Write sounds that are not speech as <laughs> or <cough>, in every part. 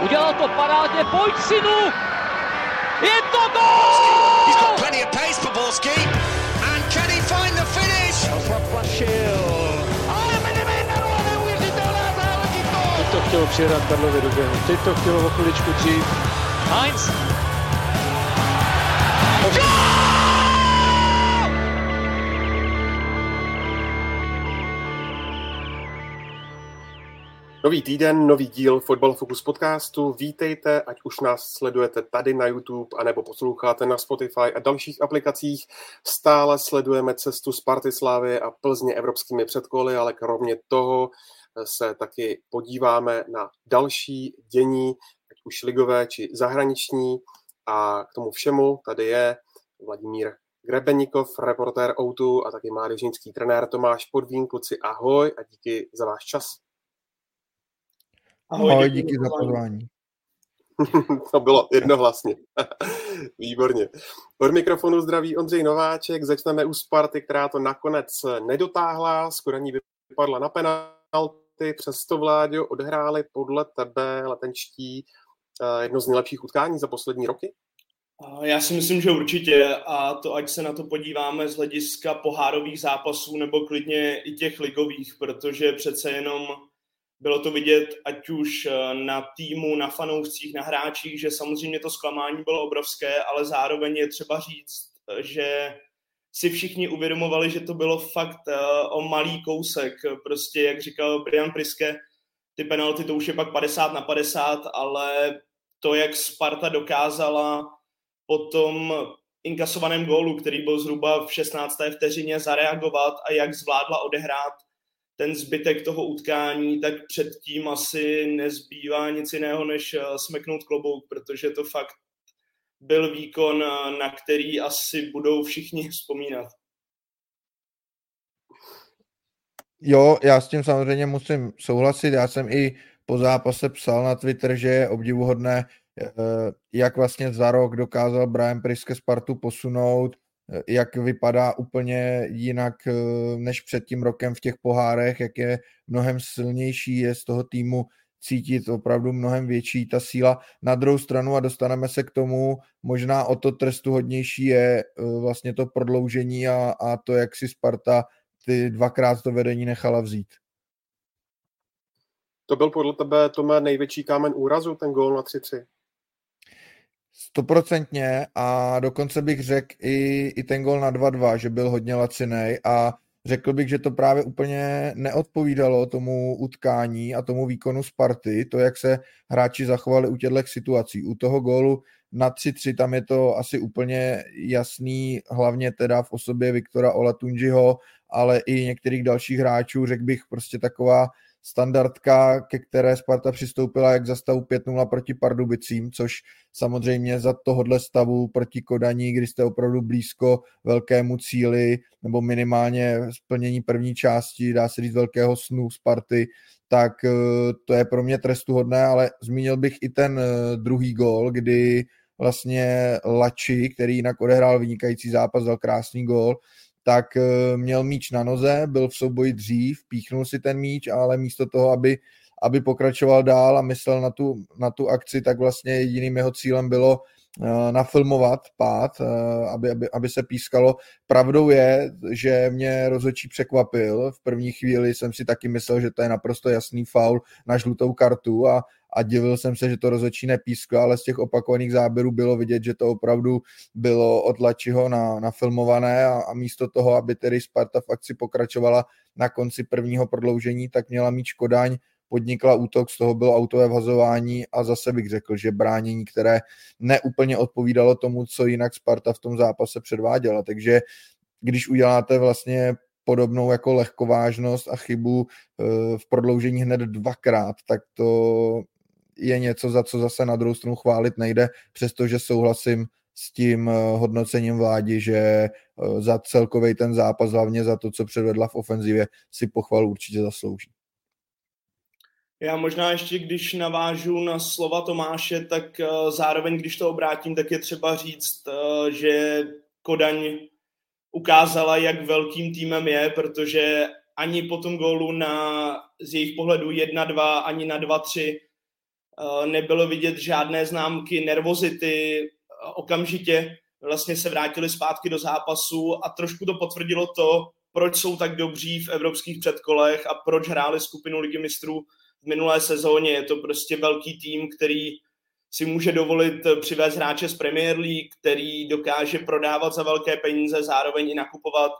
Udělal to parádně, pojď synu! Je to gol! He's got plenty of pace for Borski. And can he find the finish? Ale Medemendaro, neuvěřitelná záležitost! Teď to chtělo přijedat Karlovi do. Teď to chtělo o chviličku dřív. Heinz! Nový týden, nový díl Football Focus podcastu. Vítejte, ať už nás sledujete tady na YouTube, anebo posloucháte na Spotify a dalších aplikacích. Stále sledujeme cestu Sparty Slávy a Plzně evropskými předkoly, ale kromě toho se taky podíváme na další dění, ať už ligové či zahraniční. A k tomu všemu tady je Vladimír Grebenikov, reportér Outu a taky mládežnický trenér Tomáš Podvín. Kluci, ahoj a díky za váš čas. Ahoj, Ahoj díky, díky za pozvání. <laughs> to bylo jednohlasně. <laughs> Výborně. Od mikrofonu zdraví Ondřej Nováček. Začneme u Sparty, která to nakonec nedotáhla. Skoraní vypadla na penalty. Přesto Vláďo odhráli podle tebe letenčtí eh, jedno z nejlepších utkání za poslední roky? Já si myslím, že určitě a to ať se na to podíváme z hlediska pohárových zápasů nebo klidně i těch ligových, protože přece jenom bylo to vidět ať už eh, na týmu, na fanoušcích, na hráčích, že samozřejmě to zklamání bylo obrovské, ale zároveň je třeba říct, eh, že si všichni uvědomovali, že to bylo fakt eh, o malý kousek. Prostě, jak říkal Brian Priske, ty penalty to už je pak 50 na 50, ale to, jak Sparta dokázala po tom inkasovaném gólu, který byl zhruba v 16. vteřině, zareagovat a jak zvládla odehrát ten zbytek toho utkání, tak předtím asi nezbývá nic jiného, než eh, smeknout klobouk, protože to fakt byl výkon, eh, na který asi budou všichni <laughs> vzpomínat. Jo, já s tím samozřejmě musím souhlasit. Já jsem i po zápase psal na Twitter, že je obdivuhodné, eh, jak vlastně za rok dokázal Brian Priske Spartu posunout jak vypadá úplně jinak eh, než před tím rokem v těch pohárech, jak je mnohem silnější, je z toho týmu cítit opravdu mnohem větší ta síla. Na druhou stranu, a dostaneme se k tomu, možná o to trestu hodnější je eh, vlastně to prodloužení a, a to, jak si Sparta ty dvakrát to vedení nechala vzít. To byl podle tebe, Tome, největší kámen úrazu, ten gól na 3-3? Stoprocentně a dokonce bych řekl i, i ten gol na 2-2, že byl hodně lacinej a řekl bych, že to právě úplně neodpovídalo tomu utkání a tomu výkonu Sparty, to, jak se hráči zachovali u těchto situací. U toho gólu na 3-3 tam je to asi úplně jasný, hlavně teda v osobě Viktora Olatunjiho, ale i některých dalších hráčů, řekl bych prostě taková standardka, ke které Sparta přistoupila jak za stavu 5-0 proti Pardubicím, což samozřejmě za tohohle stavu proti Kodaní, kdy jste opravdu blízko velkému cíli, nebo minimálně splnění první části, dá se říct, velkého snu Sparty, tak eh, to je pro mě trestuhodné, ale zmínil bych i ten eh, druhý gól, kdy vlastně Lači, který jinak odehrál vynikající zápas, dal krásný gól, tak eh, měl míč na noze, byl v souboji dřív, píchnul si ten míč, ale místo toho, aby, aby pokračoval dál a myslel na tu, na tu akci, tak vlastně jediným jeho cílem bylo eh, nafilmovat pád, eh, aby, aby, aby se pískalo. Pravdou je, že mě rozhodčí překvapil. V první chvíli jsem si taky myslel, že to je naprosto jasný faul na žlutou kartu a, a divil jsem se, že to rozhodčí nepísklo, ale z těch opakovaných záběrů bylo vidět, že to opravdu bylo od Lačiho na, nafilmované a, a místo toho, aby tedy Sparta v akci pokračovala na konci prvního prodloužení, tak měla mít Škodaň, podnikla útok, z toho bylo autové vhazování a zase bych řekl, že bránění, které neúplně odpovídalo tomu, co jinak Sparta v tom zápase předváděla. Takže když uděláte vlastně podobnou jako lehkovážnost a chybu eh, v prodloužení hned dvakrát, tak to je něco, za co zase na druhou stranu chválit nejde, přestože souhlasím s tím eh, hodnocením vládi, že eh, za celkový ten zápas, hlavně za to, co předvedla v ofenzivě, si pochvalu určitě zaslouží. Já možná ještě, když navážu na slova Tomáše, tak eh, zároveň, když to obrátím, tak je třeba říct, že Kodaň ukázala, jak velkým týmem je, protože ani po tom gólu na, z jejich pohledu 1-2, ani na 2-3 nebylo vidět žádné známky nervozity, okamžitě vlastně se vrátili zpátky do zápasu a trošku to potvrdilo to, proč jsou tak dobří v evropských předkolech a proč hráli skupinu ligy mistrů v minulé sezóně. Je to prostě velký tým, který si může dovolit přivést hráče z Premier League, který dokáže prodávat za velké peníze, zároveň i nakupovat.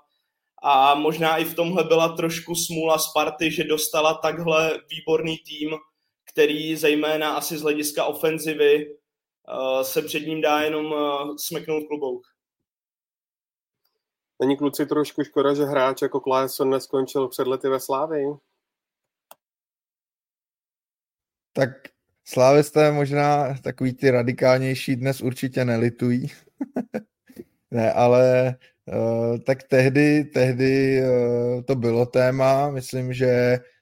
A možná i v tomhle byla trošku smůla Sparty, že dostala takhle výborný tým, který zejména asi z hlediska ofenzivy eh, se před ním dá jenom eh, smeknout klobouk. Není kluci trošku škoda, že hráč jako Klaesson neskončil před lety ve Slávii? Tak Slávisté možná takový ty radikálnější dnes určitě nelitují. <laughs> ne, ale uh, tak tehdy, tehdy uh, to bylo téma. Myslím, že uh,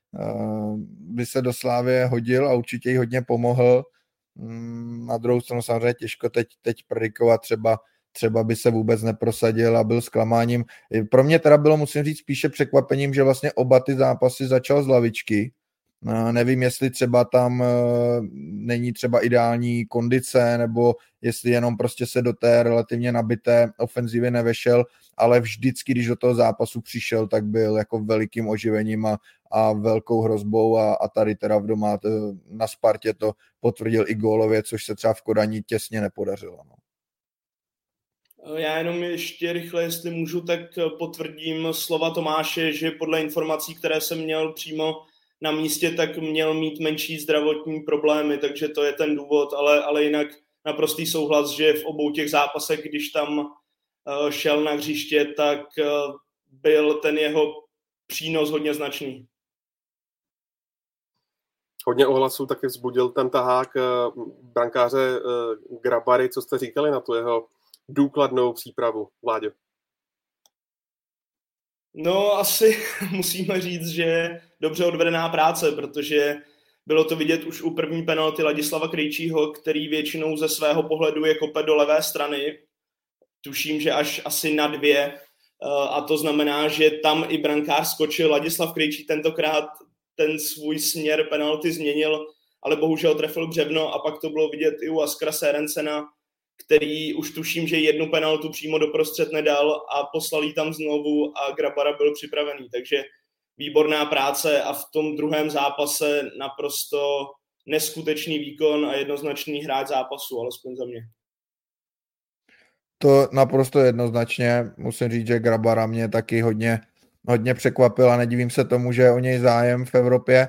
by se do Slávě hodil a určitě jí hodně pomohl. Um, na druhou stranu samozřejmě těžko teď, teď predikovat třeba třeba by se vůbec neprosadil a byl zklamáním. Pro mě teda bylo, musím říct, spíše překvapením, že vlastně oba ty zápasy začal z lavičky. Nevím, jestli třeba tam e, není třeba ideální kondice, nebo jestli jenom prostě se do té relativně nabité ofenzivy nevešel, ale vždycky, když do toho zápasu přišel, tak byl jako velikým oživením a, a velkou hrozbou a, a tady teda v doma e, na Spartě to potvrdil i gólově, což se třeba v Kodani těsně nepodařilo. No. Já jenom ještě rychle, jestli můžu, tak potvrdím slova Tomáše, že podle informací, které jsem měl přímo na místě, tak měl mít menší zdravotní problémy, takže to je ten důvod, ale, ale jinak naprostý souhlas, že v obou těch zápasech, když tam uh, šel na hřiště, tak uh, byl ten jeho přínos hodně značný. Hodně ohlasů taky vzbudil ten tahák uh, brankáře Grabary, co jste říkali na tu jeho důkladnou přípravu, Vládě? No, asi <laughs> musíme říct, že dobře odvedená práce, protože bylo to vidět už u první penalty Ladislava Krejčího, který většinou ze svého pohledu je kope do levé strany. Tuším, že až asi na dvě. Eh, a to znamená, že tam i brankář skočil. Ladislav Krejčí tentokrát ten svůj směr penalty změnil, ale bohužel trefil břevno a pak to bylo vidět i u Askra Serencena, který už tuším, že jednu penaltu přímo doprostřed nedal a poslal tam znovu a Grabara byl připravený. Takže výborná práce a v tom druhém zápase naprosto neskutečný výkon a jednoznačný hráč zápasu, alespoň za mě. To naprosto jednoznačně. Musím říct, že Grabara mě taky hodně, hodně překvapil a nedivím se tomu, že o něj zájem v Evropě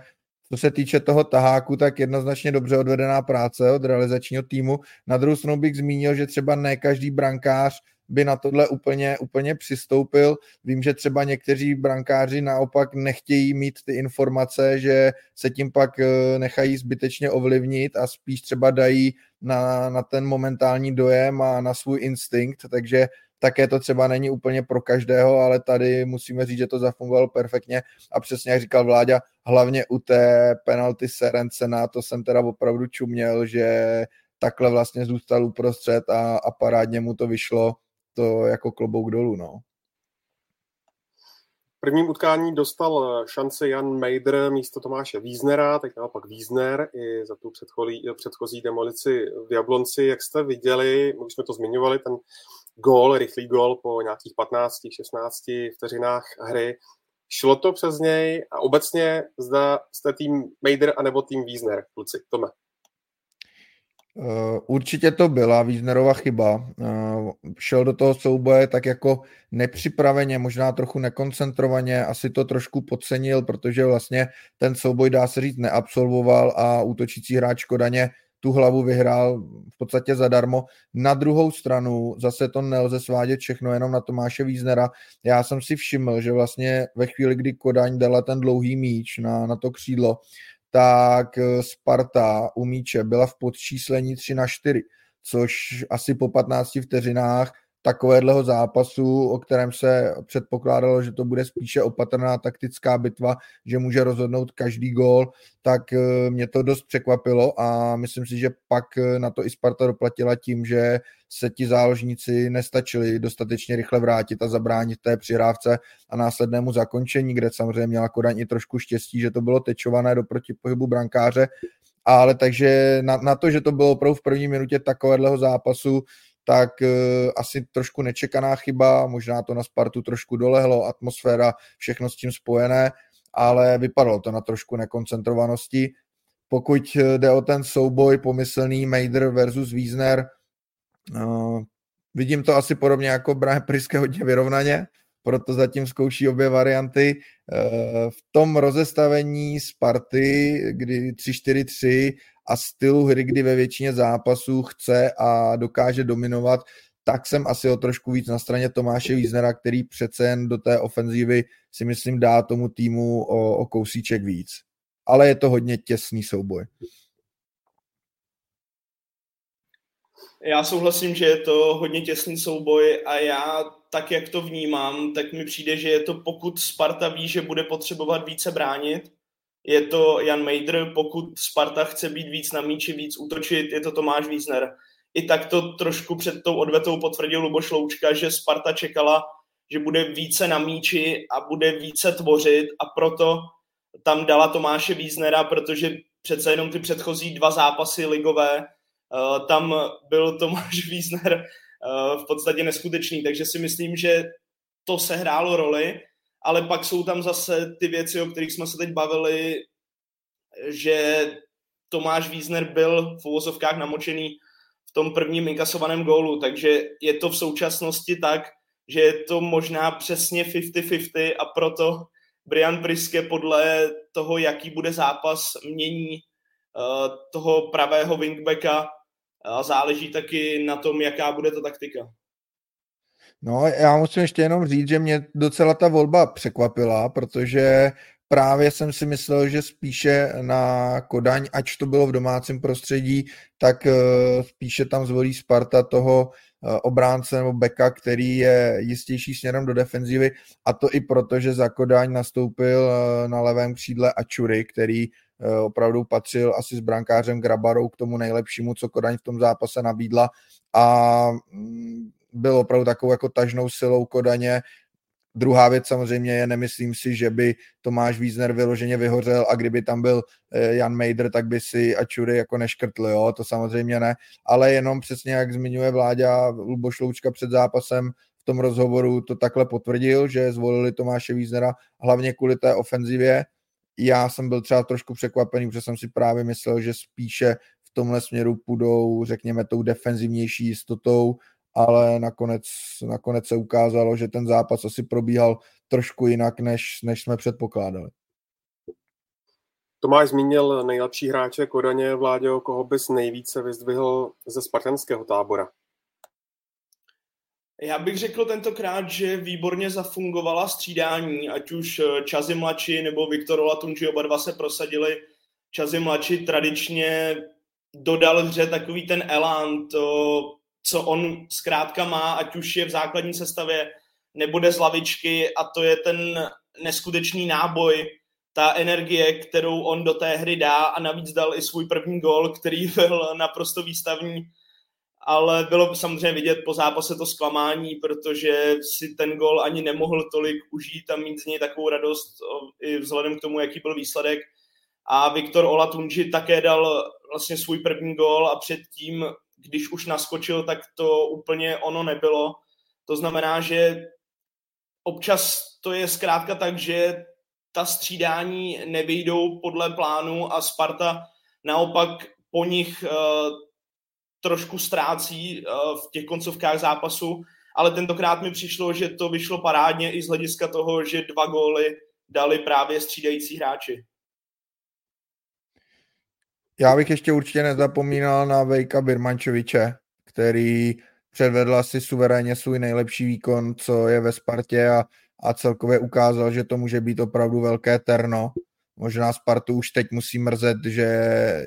co se týče toho taháku, tak jednoznačně dobře odvedená práce od realizačního týmu. Na druhou stranu bych zmínil, že třeba ne každý brankář by na tohle úplně, úplně přistoupil. Vím, že třeba někteří brankáři naopak nechtějí mít ty informace, že se tím pak eh, nechají zbytečně ovlivnit a spíš třeba dají na, na ten momentální dojem a na svůj instinkt, takže také to třeba není úplně pro každého, ale tady musíme říct, že to zafungovalo perfektně a přesně jak říkal Vláďa, hlavně u té penalty Serencena, to jsem teda opravdu čuměl, že takhle vlastně zůstal uprostřed a, a parádně mu to vyšlo, to jako klobouk dolů, no. V prvním utkání dostal šanci Jan Mejdr místo Tomáše Víznera, tak naopak Vízner i za tu předchozí, předchozí demolici v Jablonci. Jak jste viděli, už jsme to zmiňovali, ten gól, rychlý gól po nějakých 15-16 vteřinách hry. Šlo to přes něj a obecně zda jste tým Mejder anebo tým Wiesner, kluci, Tome. Uh, určitě to byla Wiesnerova chyba. Uh, šel do toho souboje tak jako nepřipraveně, možná trochu nekoncentrovaně, asi to trošku podcenil, protože vlastně ten souboj, dá se říct, neabsolvoval a útočící hráč Kodaně tu hlavu vyhrál v podstatě zadarmo. Na druhou stranu zase to nelze svádět všechno jenom na Tomáše Víznera. Já jsem si všiml, že vlastně ve chvíli, kdy Kodaň dala ten dlouhý míč na, na to křídlo, tak eh, Sparta u míče byla v podčíslení 3 na 4, což asi po 15 vteřinách takovéhleho zápasu, o kterém se předpokládalo, že to bude spíše opatrná taktická bitva, že může rozhodnout každý gól, tak eh, mě to dost překvapilo a myslím si, že pak eh, na to i Sparta doplatila tím, že se ti záložníci nestačili dostatečně rychle vrátit a zabránit té přihrávce a následnému zakončení, kde samozřejmě měla Kodaň i trošku štěstí, že to bylo tečované do protipohybu brankáře, ale takže na, na to, že to bylo opravdu v první minutě takového zápasu, tak uh, asi trošku nečekaná chyba, možná to na Spartu trošku dolehlo, atmosféra, všechno s tím spojené, ale vypadalo to na trošku nekoncentrovanosti. Pokud jde o ten souboj pomyslný Mejder versus Wiesner, uh, vidím to asi podobně jako Brian Priske hodně vyrovnaně, proto zatím zkouší obě varianty. V tom rozestavení Sparty, kdy 3-4-3 a stylu hry, kdy ve většině zápasů chce a dokáže dominovat, tak jsem asi o trošku víc na straně Tomáše Víznera, který přece jen do té ofenzívy si myslím dá tomu týmu o, o kousíček víc. Ale je to hodně těsný souboj. Já souhlasím, že je to hodně těsný souboj a já tak, jak to vnímám, tak mi přijde, že je to pokud Sparta ví, že bude potřebovat více bránit, je to Jan Mejdr, pokud Sparta chce být víc na míči, víc útočit, je to Tomáš Wiesner. I tak to trošku před tou odvetou potvrdil Luboš Loučka, že Sparta čekala, že bude více na míči a bude více tvořit a proto tam dala Tomáše Wiesnera, protože přece jenom ty předchozí dva zápasy ligové, uh, tam byl Tomáš <laughs> Wiesner uh, v podstatě neskutečný, takže si myslím, že to sehrálo roli ale pak jsou tam zase ty věci, o kterých jsme se teď bavili, že Tomáš Wiesner byl v uvozovkách namočený v tom prvním inkasovaném gólu, takže je to v současnosti tak, že je to možná přesně 50-50 a proto Brian Priske podle toho, jaký bude zápas, mění uh, toho pravého wingbacka a záleží taky na tom, jaká bude ta taktika. No, já musím ještě jenom říct, že mě docela ta volba překvapila, protože právě jsem si myslel, že spíše na Kodaň, ač to bylo v domácím prostředí, tak eh, spíše tam zvolí Sparta toho eh, obránce nebo beka, který je jistější směrem do defenzivy a to i proto, že za Kodaň nastoupil eh, na levém křídle Ačury, který opravdu patřil asi s brankářem Grabarou k tomu nejlepšímu, co Kodaň v tom zápase nabídla. A mm, byl opravdu takovou jako tažnou silou Kodaně. Druhá věc samozřejmě je, nemyslím si, že by Tomáš Wiesner vyloženě vyhořel a kdyby tam byl eh, Jan Mejdr, tak by si Ačury jako neškrtl, jo, to samozřejmě ne, ale jenom přesně jak zmiňuje Vláďa Luboš Loučka před zápasem v tom rozhovoru to takhle potvrdil, že zvolili Tomáše Wiesnera hlavně kvůli té ofenzivě. Já jsem byl třeba trošku překvapený, protože jsem si právě myslel, že spíše v tomhle směru půjdou, řekněme, tou defenzivnější jistotou, ale nakonec, nakonec se ukázalo, že ten zápas asi probíhal trošku jinak, než, než jsme předpokládali. Tomáš zmínil nejlepší hráče Kodaně, Vládě, koho bys nejvíce vyzdvihl ze spartanského tábora. Já bych řekl tentokrát, že výborně zafungovala střídání, ať už eh, Čazy mladší nebo Viktor Olatunži, oba dva se prosadili. Čazy mladší tradičně dodal hře takový ten elán, to co on zkrátka má, ať už je v základní sestavě, nebude z lavičky a to je ten neskutečný náboj, ta energie, kterou on do té hry dá a navíc dal i svůj první gol, který <laughs> byl naprosto výstavní, ale bylo samozřejmě vidět po zápase to zklamání, protože si ten gol ani nemohl tolik užít a mít z něj takovou radost i vzhledem k tomu, jaký byl výsledek. A Viktor Olatunji také dal vlastně svůj první gol a předtím když už naskočil, tak to úplně ono nebylo. To znamená, že občas to je zkrátka tak, že ta střídání nevyjdou podle plánu a Sparta naopak po nich uh, trošku ztrácí uh, v těch koncovkách zápasu, ale tentokrát mi přišlo, že to vyšlo parádně i z hlediska toho, že dva góly dali právě střídající hráči. Já bych ještě určitě nezapomínal na Vejka Birmančoviče, který předvedl asi suverénně svůj nejlepší výkon, co je ve Spartě a, a celkově ukázal, že to může být opravdu velké terno. Možná Spartu už teď musí mrzet, že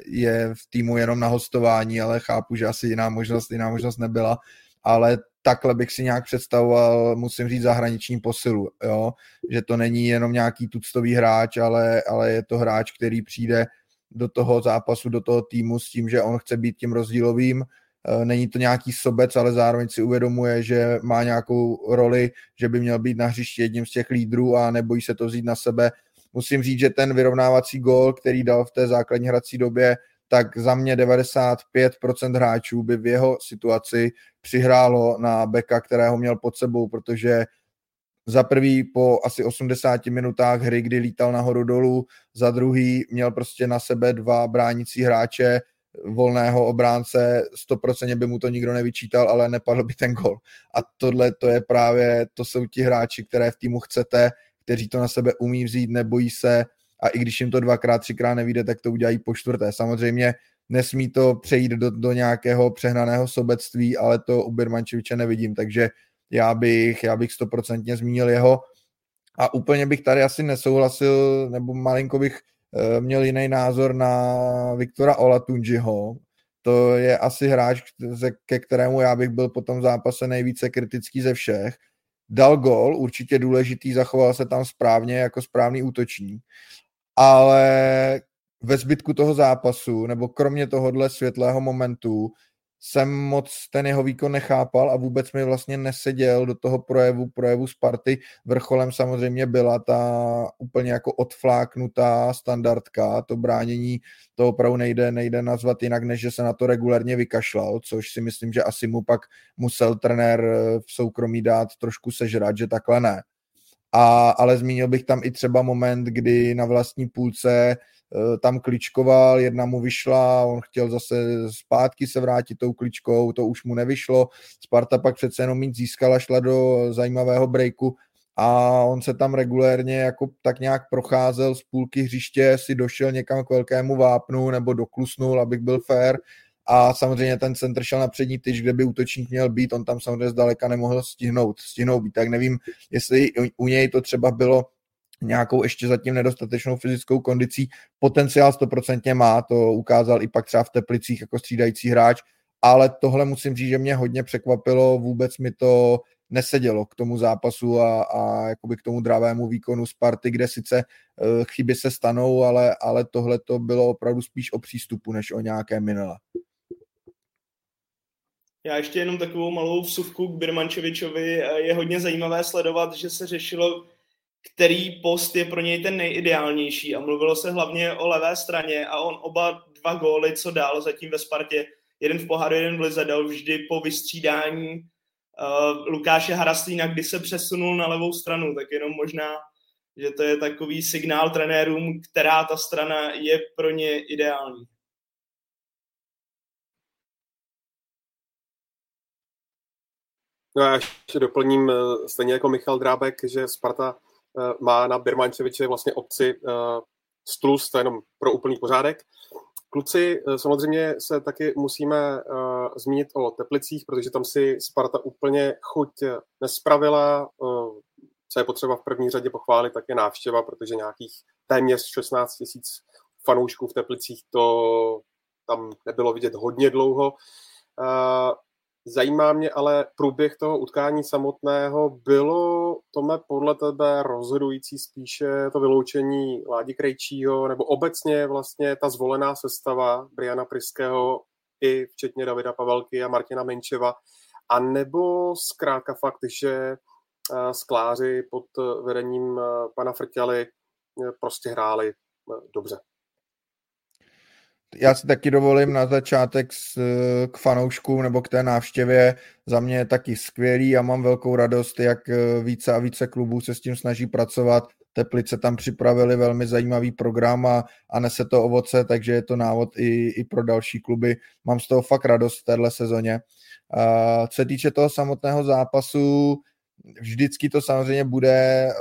je v týmu jenom na hostování, ale chápu, že asi jiná možnost, jiná možnost nebyla. Ale takhle bych si nějak představoval, musím říct, zahraniční posilu, jo? že to není jenom nějaký tuctový hráč, ale, ale je to hráč, který přijde do toho zápasu, do toho týmu s tím, že on chce být tím rozdílovým. Eh, není to nějaký sobec, ale zároveň si uvědomuje, že má nějakou roli, že by měl být na hřišti jedním z těch lídrů a nebojí se to vzít na sebe. Musím říct, že ten vyrovnávací gól, který dal v té základní hrací době, tak za mě 95% hráčů by v jeho situaci přihrálo na beka, kterého měl pod sebou, protože za prvý po asi 80 minutách hry, kdy lítal nahoru dolů, za druhý měl prostě na sebe dva bránící hráče, volného obránce, 100% by mu to nikdo nevyčítal, ale nepadl by ten gol. A tohle to je právě, to jsou ti hráči, které v týmu chcete, kteří to na sebe umí vzít, nebojí se a i když jim to dvakrát, třikrát nevíde, tak to udělají po čtvrté. Samozřejmě nesmí to přejít do, do nějakého přehnaného sobectví, ale to u Birmančeviče nevidím, takže já bych, já bych stoprocentně zmínil jeho a úplně bych tady asi nesouhlasil, nebo malinko bych uh, měl jiný názor na Viktora Olatunjiho. To je asi hráč, ke kterému já bych byl po tom zápase nejvíce kritický ze všech. Dal gol, určitě důležitý, zachoval se tam správně jako správný útočník, ale ve zbytku toho zápasu, nebo kromě tohohle světlého momentu, jsem moc ten jeho výkon nechápal a vůbec mi vlastně neseděl do toho projevu, projevu Sparty. Vrcholem samozřejmě byla ta úplně jako odfláknutá standardka, to bránění, to opravdu nejde, nejde nazvat jinak, než že se na to regulárně vykašlal, což si myslím, že asi mu pak musel trenér v soukromí dát trošku sežrat, že takhle ne. A, ale zmínil bych tam i třeba moment, kdy na vlastní půlce Eh, tam kličkoval, jedna mu vyšla, on chtěl zase zpátky se vrátit tou kličkou, to už mu nevyšlo. Sparta pak přece jenom mít získala, šla do zajímavého breaku a on se tam regulérně jako tak nějak procházel z půlky hřiště, si došel někam k velkému vápnu nebo doklusnul, abych byl fair a samozřejmě ten centr šel na přední tyč, kde by útočník měl být, on tam samozřejmě zdaleka nemohl stihnout, stihnout být, tak nevím, jestli u něj to třeba bylo nějakou ještě zatím nedostatečnou fyzickou kondicí. Potenciál 100% má, to ukázal i pak třeba v Teplicích jako střídající hráč, ale tohle musím říct, že mě hodně překvapilo, vůbec mi to nesedělo k tomu zápasu a, a jakoby k tomu dravému výkonu Sparty, kde sice uh, chyby se stanou, ale, ale tohle to bylo opravdu spíš o přístupu, než o nějaké minele. Já ještě jenom takovou malou vsuvku k Birmančevičovi. Je hodně zajímavé sledovat, že se řešilo který post je pro něj ten nejideálnější a mluvilo se hlavně o levé straně a on oba dva góly, co dál zatím ve Spartě, jeden v poháru, jeden v Lize, dal vždy po vystřídání uh, Lukáše Haraslína, kdy se přesunul na levou stranu, tak jenom možná, že to je takový signál trenérům, která ta strana je pro ně ideální. No já ještě doplním, eh, stejně jako Michal Drábek, že Sparta má na Birmančeviče vlastně obci eh, stlus, to je jenom pro úplný pořádek. Kluci, eh, samozřejmě se taky musíme zmínit o Teplicích, protože tam si Sparta úplně chuť nespravila. Co je potřeba v první řadě pochválit, tak je návštěva, protože nějakých téměř 16 tisíc fanoušků v Teplicích to tam nebylo vidět hodně dlouho. Zajímá mě ale průběh toho utkání samotného. Bylo, Tome, podle tebe rozhodující spíše to vyloučení Ládi Krejčího, nebo obecně vlastně ta zvolená sestava Briana Priského i včetně Davida Pavelky a Martina Menčeva, a nebo zkrátka fakt, že eh, skláři pod vedením eh, pana Frťaly eh, prostě hráli dobře já si taky dovolím na začátek s, k fanouškům nebo k té návštěvě. Za mě je taky skvělý a mám velkou radost, jak eh, více a více klubů se s tím snaží pracovat. Teplice tam připravili velmi zajímavý program a, a nese to ovoce, takže je to návod i, i pro další kluby. Mám z toho fakt radost v téhle sezóně. A co se týče toho samotného zápasu, vždycky to samozřejmě bude eh,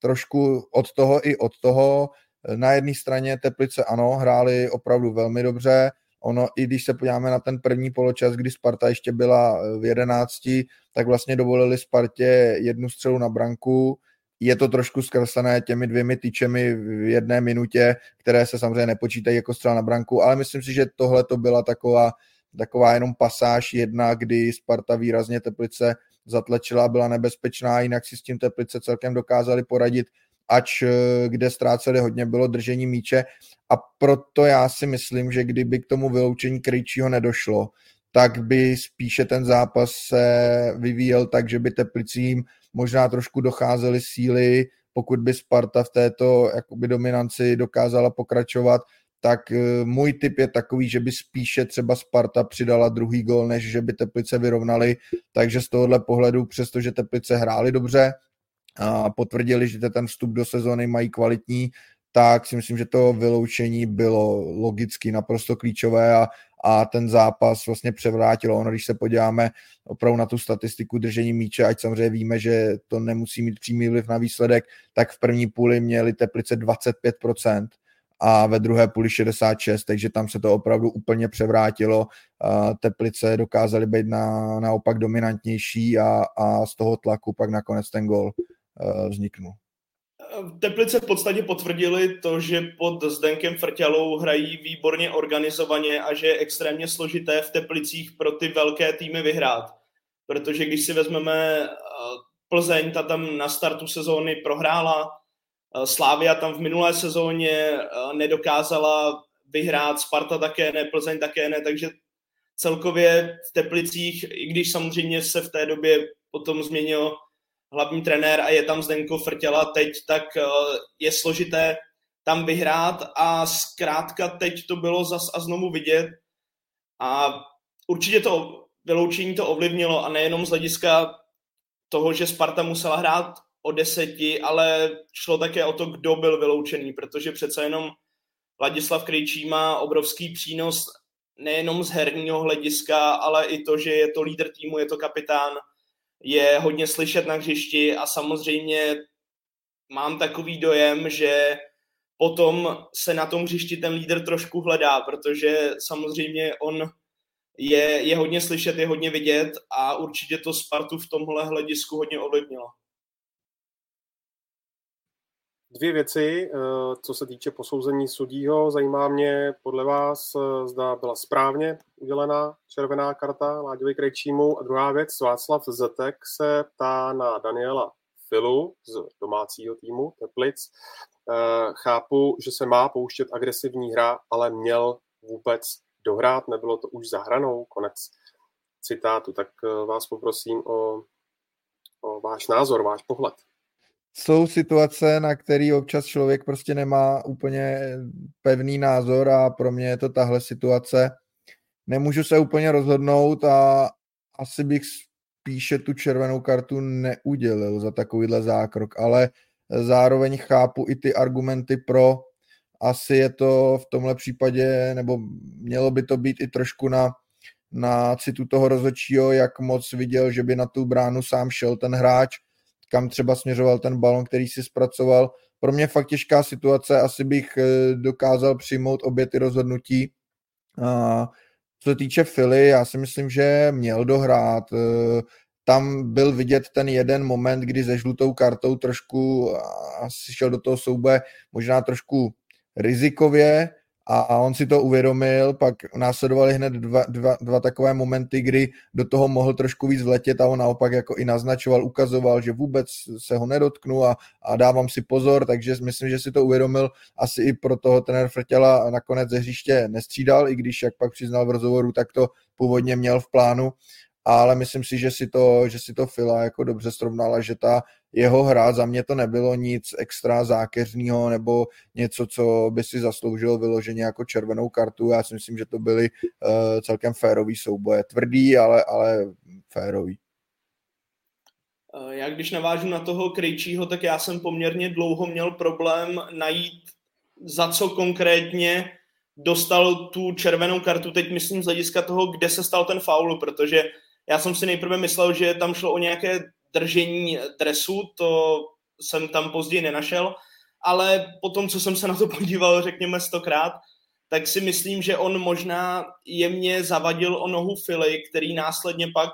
trošku od toho i od toho, na jedné straně Teplice ano, hráli opravdu velmi dobře, ono, i když se podíváme na ten první poločas, kdy Sparta ještě byla v jedenácti, tak vlastně dovolili Spartě jednu střelu na branku, je to trošku zkreslené těmi dvěmi tyčemi v jedné minutě, které se samozřejmě nepočítají jako střela na branku, ale myslím si, že tohle to byla taková, taková jenom pasáž jedna, kdy Sparta výrazně Teplice zatlačila, byla nebezpečná, jinak si s tím Teplice celkem dokázali poradit ač eh, kde ztráceli hodně, bylo držení míče. A proto já si myslím, že kdyby k tomu vyloučení Krejčího nedošlo, tak by spíše ten zápas se vyvíjel tak, že by Teplicím možná trošku docházely síly, pokud by Sparta v této jakoby dominanci dokázala pokračovat, tak eh, můj tip je takový, že by spíše třeba Sparta přidala druhý gol, než že by Teplice vyrovnali, takže z tohohle pohledu, přestože Teplice hráli dobře a potvrdili, že ten vstup do sezóny mají kvalitní, tak si myslím, že to vyloučení bylo logicky naprosto klíčové a, a ten zápas vlastně převrátilo. Ono, když se podíváme opravdu na tu statistiku držení míče, ať samozřejmě víme, že to nemusí mít přímý vliv na výsledek, tak v první půli měli Teplice 25%, a ve druhé půli 66, takže tam se to opravdu úplně převrátilo. Teplice dokázaly být na, naopak dominantnější a, a z toho tlaku pak nakonec ten gol vzniknul. Teplice v podstatě potvrdili to, že pod Zdenkem Frťalou hrají výborně organizovaně a že je extrémně složité v Teplicích pro ty velké týmy vyhrát. Protože když si vezmeme Plzeň, ta tam na startu sezóny prohrála, Eh, Slávia tam v minulé sezóně eh, nedokázala vyhrát, Sparta také ne, Plzeň také ne, takže celkově v Teplicích, i když samozřejmě se v té době potom změnil hlavní trenér a je tam Zdenko Frtěla teď, tak eh, je složité tam vyhrát a zkrátka teď to bylo zas a znovu vidět. A určitě to vyloučení to ovlivnilo a nejenom z hlediska toho, že Sparta musela hrát o deseti, ale šlo také o to, kdo byl vyloučený, protože přece jenom Ladislav Krejčí má obrovský přínos nejenom z herního hlediska, ale i to, že je to lídr týmu, je to kapitán, je hodně slyšet na hřišti a samozřejmě mám takový dojem, že potom se na tom hřišti ten lídr trošku hledá, protože samozřejmě on je, je hodně slyšet, je hodně vidět a určitě to Spartu v tomhle hledisku hodně ovlivnilo. Dvě věci, eh, co se týče posouzení sudího, zajímá mě podle vás, eh, zda byla správně udělená červená karta Láďovi Krejčímu. A druhá věc, Václav Zetek se ptá na Daniela Filu z domácího týmu Teplic. Eh, chápu, že se má pouštět agresivní hra, ale měl vůbec dohrát, nebylo to už za hranou, konec citátu. Tak vás poprosím o, o váš názor, váš pohled jsou situace, na který občas člověk prostě nemá úplně pevný názor a pro mě je to tahle situace. Nemůžu se úplně rozhodnout a asi bych spíše tu červenou kartu neudělil za takovýhle zákrok, ale zároveň chápu i ty argumenty pro. Asi je to v tomhle případě, nebo mělo by to být i trošku na, na citu toho rozhodčího, jak moc viděl, že by na tu bránu sám šel ten hráč, kam třeba směřoval ten balon, který si zpracoval. Pro mě fakt těžká situace, asi bych eh, dokázal přijmout obě ty rozhodnutí. Co se týče Philly, já si myslím, že měl dohrát. Eh, tam byl vidět ten jeden moment, kdy se žlutou kartou trošku asi šel do toho souboje možná trošku rizikově, a, a on si to uvědomil, pak následovaly hned dva, dva, dva takové momenty, kdy do toho mohl trošku víc vletět a on naopak jako i naznačoval, ukazoval, že vůbec se ho nedotknu a, a dávám si pozor, takže myslím, že si to uvědomil. Asi i pro toho trenér Frtěla nakonec ze hřiště nestřídal, i když jak pak přiznal v rozhovoru, tak to původně měl v plánu. Ale myslím si, že si to, že si to Fila jako dobře srovnala, že ta jeho hra za mě to nebylo nic extra zákeřného nebo něco, co by si zasloužilo vyloženě jako červenou kartu. Já si myslím, že to byly uh, celkem férový souboje. Tvrdý, ale, ale férový. Eh, já když navážu na toho Krejčího, tak já jsem poměrně dlouho měl problém najít, za co konkrétně dostal tu červenou kartu. Teď myslím z hlediska toho, kde se stal ten faul, protože já jsem si nejprve myslel, že tam šlo o nějaké držení dresu, to jsem tam později nenašel, ale potom, co jsem se na to <laughs> podíval, řekněme stokrát, tak si myslím, že on možná jemně zavadil o nohu Fili, který následně pak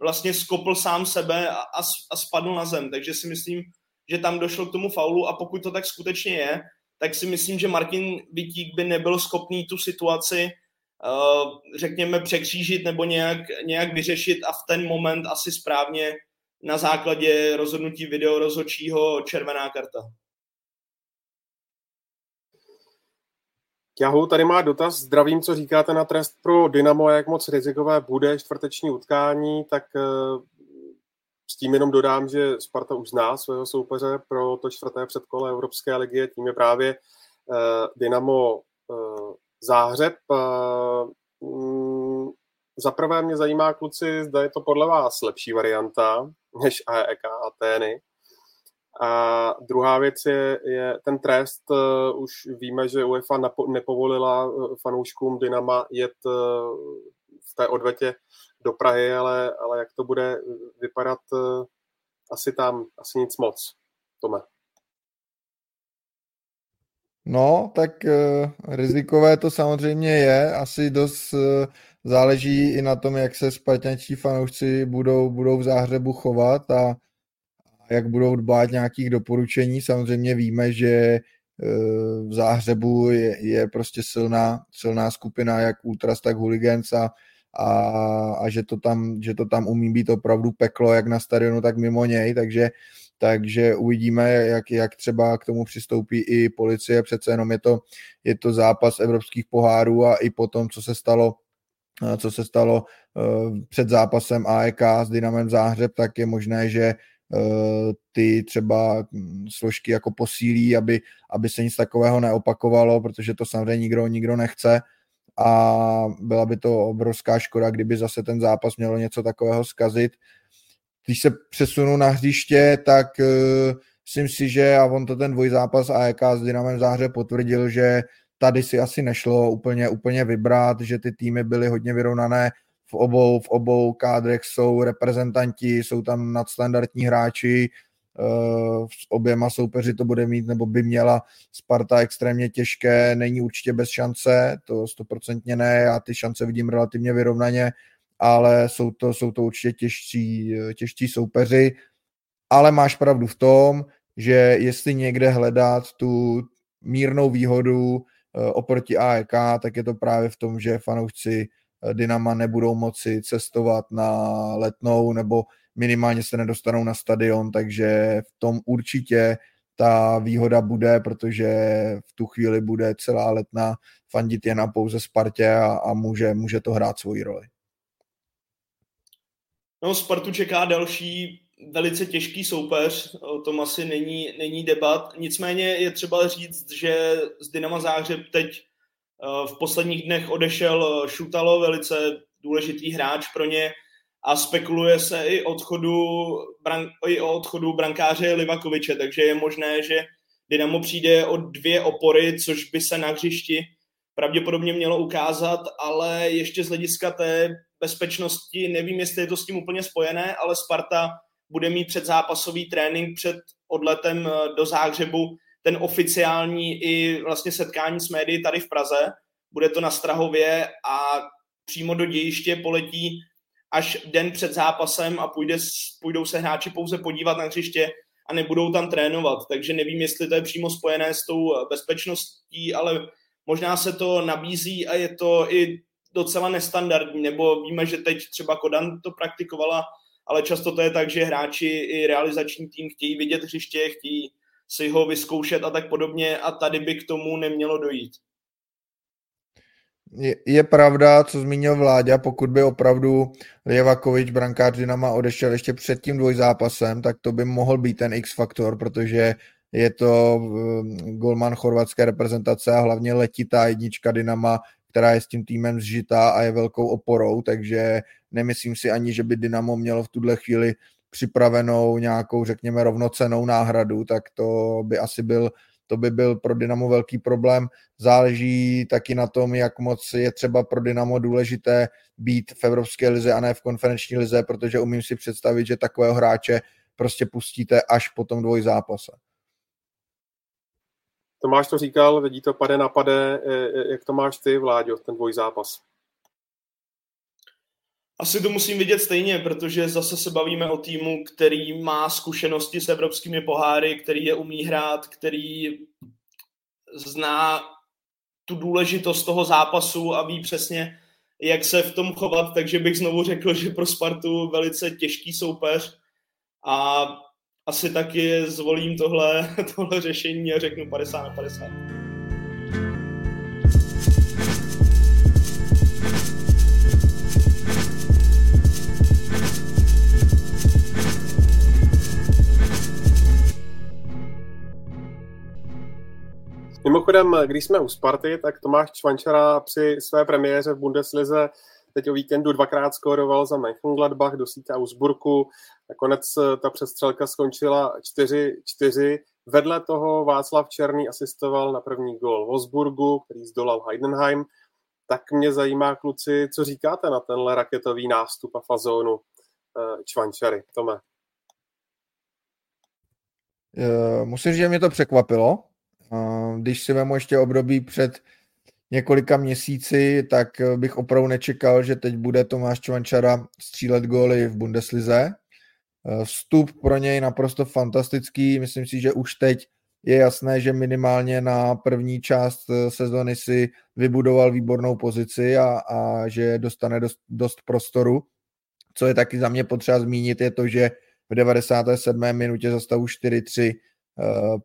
vlastně skopl sám sebe a, a, a spadl na zem. Takže si myslím, že tam došlo k tomu faulu a pokud to tak skutečně je, tak si myslím, že Martin Vitík by nebyl schopný tu situaci Eh, řekněme, překřížit nebo nějak, nějak vyřešit a v ten moment asi správně na základě rozhodnutí video rozhodčího červená karta. Jahu tady má dotaz. Zdravím, co říkáte na trest pro Dynamo, jak moc rizikové bude čtvrteční utkání, tak eh, s tím jenom dodám, že Sparta už zná svého soupeře pro to čtvrté předkole Evropské ligy, tím je právě eh, Dynamo Záhřeb. Za prvé mě zajímá, kluci, zda je to podle vás lepší varianta než AEK Atény. A druhá věc je, je ten trest. Uh, už víme, že UEFA napo- nepovolila fanouškům Dynama jet uh, v té odvetě do Prahy, ale, ale jak to bude vypadat, asi tam, asi nic moc. Tome. No, tak rizikové to samozřejmě je. Asi dost záleží i na tom, jak se spartančtí fanoušci budou, budou v záhřebu chovat a, jak budou dbát nějakých doporučení. Samozřejmě víme, že uh, v záhřebu je, je prostě silná, silná skupina jak Ultras, tak Hooligans a, a, a že, to tam, že to tam umí být opravdu peklo, jak na stadionu, tak mimo něj, takže takže uvidíme, jak, jak třeba k tomu přistoupí i policie, přece jenom je to, je to zápas evropských pohárů a i po tom, co se stalo co se stalo uh, před zápasem AEK s Dynamem Záhřeb, tak je možné, že uh, ty třeba hm, složky jako posílí, aby, aby se nic takového neopakovalo, protože to samozřejmě nikdo, nikdo nechce. A byla by to obrovská škoda, kdyby zase ten zápas mělo něco takového zkazit. Když se přesunu na hřiště, tak uh, myslím si, že a on to ten dvojzápas AEK s Dynamem Záře potvrdil, že tady si asi nešlo úplně, úplně vybrat, že ty týmy byly hodně vyrovnané, v obou, v obou kádrech jsou reprezentanti, jsou tam nadstandardní hráči, uh, s oběma soupeři to bude mít, nebo by měla Sparta extrémně těžké, není určitě bez šance, to stoprocentně ne, já ty šance vidím relativně vyrovnaně, ale jsou to, jsou to určitě těžší, těžší soupeři. Ale máš pravdu v tom, že jestli někde hledat tu mírnou výhodu eh, oproti AEK, tak je to právě v tom, že fanoušci eh, Dynama nebudou moci cestovat na letnou nebo minimálně se nedostanou na stadion, takže v tom určitě ta výhoda bude, protože v tu chvíli bude celá letna fandit jen a pouze Spartě a, a může, může to hrát svoji roli. No, Spartu čeká další velice těžký soupeř, o tom asi není, není debat. Nicméně je třeba říct, že z Dynama Záhřeb teď eh, v posledních dnech odešel Šutalo, velice důležitý hráč pro ně a spekuluje se i, odchodu, i o odchodu brankáře Livakoviče, takže je možné, že Dynamo přijde o dvě opory, což by se na hřišti pravděpodobně mělo ukázat, ale ještě z hlediska té bezpečnosti, nevím, jestli je to s tím úplně spojené, ale Sparta bude mít předzápasový trénink před odletem eh, do Záhřebu, ten oficiální i vlastně setkání s médií tady v Praze. Bude to na Strahově a přímo do dějiště poletí až den před zápasem a půjde, půjdou se hráči pouze podívat na hřiště a nebudou tam trénovat. Takže nevím, jestli to je přímo spojené s tou bezpečností, ale možná se to nabízí a je to i docela nestandardní, nebo víme, že teď třeba Kodan to praktikovala, ale často to je tak, že hráči i realizační tým chtějí vidět hřiště, chtějí si ho vyzkoušet a tak podobně a tady by k tomu nemělo dojít. Je, je pravda, co zmínil Vláďa, pokud by opravdu Lievakovič, brankář Dynama, odešel ještě před tím dvojzápasem, tak to by mohl být ten X-faktor, protože je to um, golman chorvatské reprezentace a hlavně letitá jednička Dynama, která je s tím týmem zžitá a je velkou oporou, takže nemyslím si ani, že by Dynamo mělo v tuhle chvíli připravenou nějakou, řekněme, rovnocenou náhradu, tak to by asi byl to by byl pro Dynamo velký problém. Záleží taky na tom, jak moc je třeba pro Dynamo důležité být v Evropské lize a ne v konferenční lize, protože umím si představit, že takového hráče prostě pustíte až po tom dvojzápase. Tomáš to říkal, vidí to pade na pade. E, e, jak to máš ty, Vláďo, ten dvojzápas? Asi to musím vidět stejně, protože zase se bavíme o týmu, který má zkušenosti s evropskými poháry, který je umí hrát, který zná tu důležitost toho zápasu a ví přesně, jak se v tom chovat, takže bych znovu řekl, že pro Spartu velice těžký soupeř a asi taky zvolím tohle, <laughs> tohle řešení a řeknu 50 na 50. Mimochodem, když jsme u Sparty, tak Tomáš Čvančara při své premiéře v Bundeslize teď o víkendu dvakrát skóroval za Mönchengladbach do sítě Augsburgu. Nakonec eh, ta přestřelka skončila 4-4. Vedle toho Václav Černý asistoval na první gol Wolfsburgu, který zdolal Heidenheim. Tak mě zajímá, kluci, co říkáte na tenhle raketový nástup a fazónu eh, Čvančary. Tome. Eh, musím říct, že mě to překvapilo. Když si vemu ještě období před několika měsíci, tak bych opravdu nečekal, že teď bude Tomáš Čvančara střílet góly v Bundeslize. Eh, vstup pro něj naprosto fantastický. Myslím si, že už teď je jasné, že minimálně na první část eh, sezony si vybudoval výbornou pozici a, a že dostane dost, dost prostoru. Co je taky za mě potřeba zmínit, je to, že v 97. minutě za stavu 4-3 eh,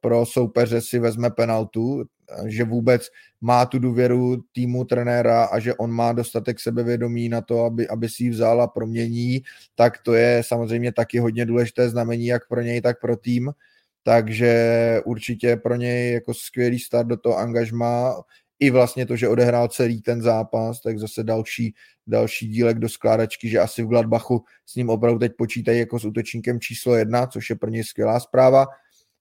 pro soupeře si vezme penaltu, že vůbec má tu důvěru týmu trenéra a že on má dostatek sebevědomí na to, aby, aby si ji vzal a promění, tak to je samozřejmě taky hodně důležité znamení jak pro něj, tak pro tým. Takže určitě pro něj jako skvělý start do toho angažma, i vlastně to, že odehrál celý ten zápas, tak zase další, další dílek do skládačky, že asi v Gladbachu s ním opravdu teď počítají jako s útočníkem číslo jedna, což je pro něj skvělá zpráva.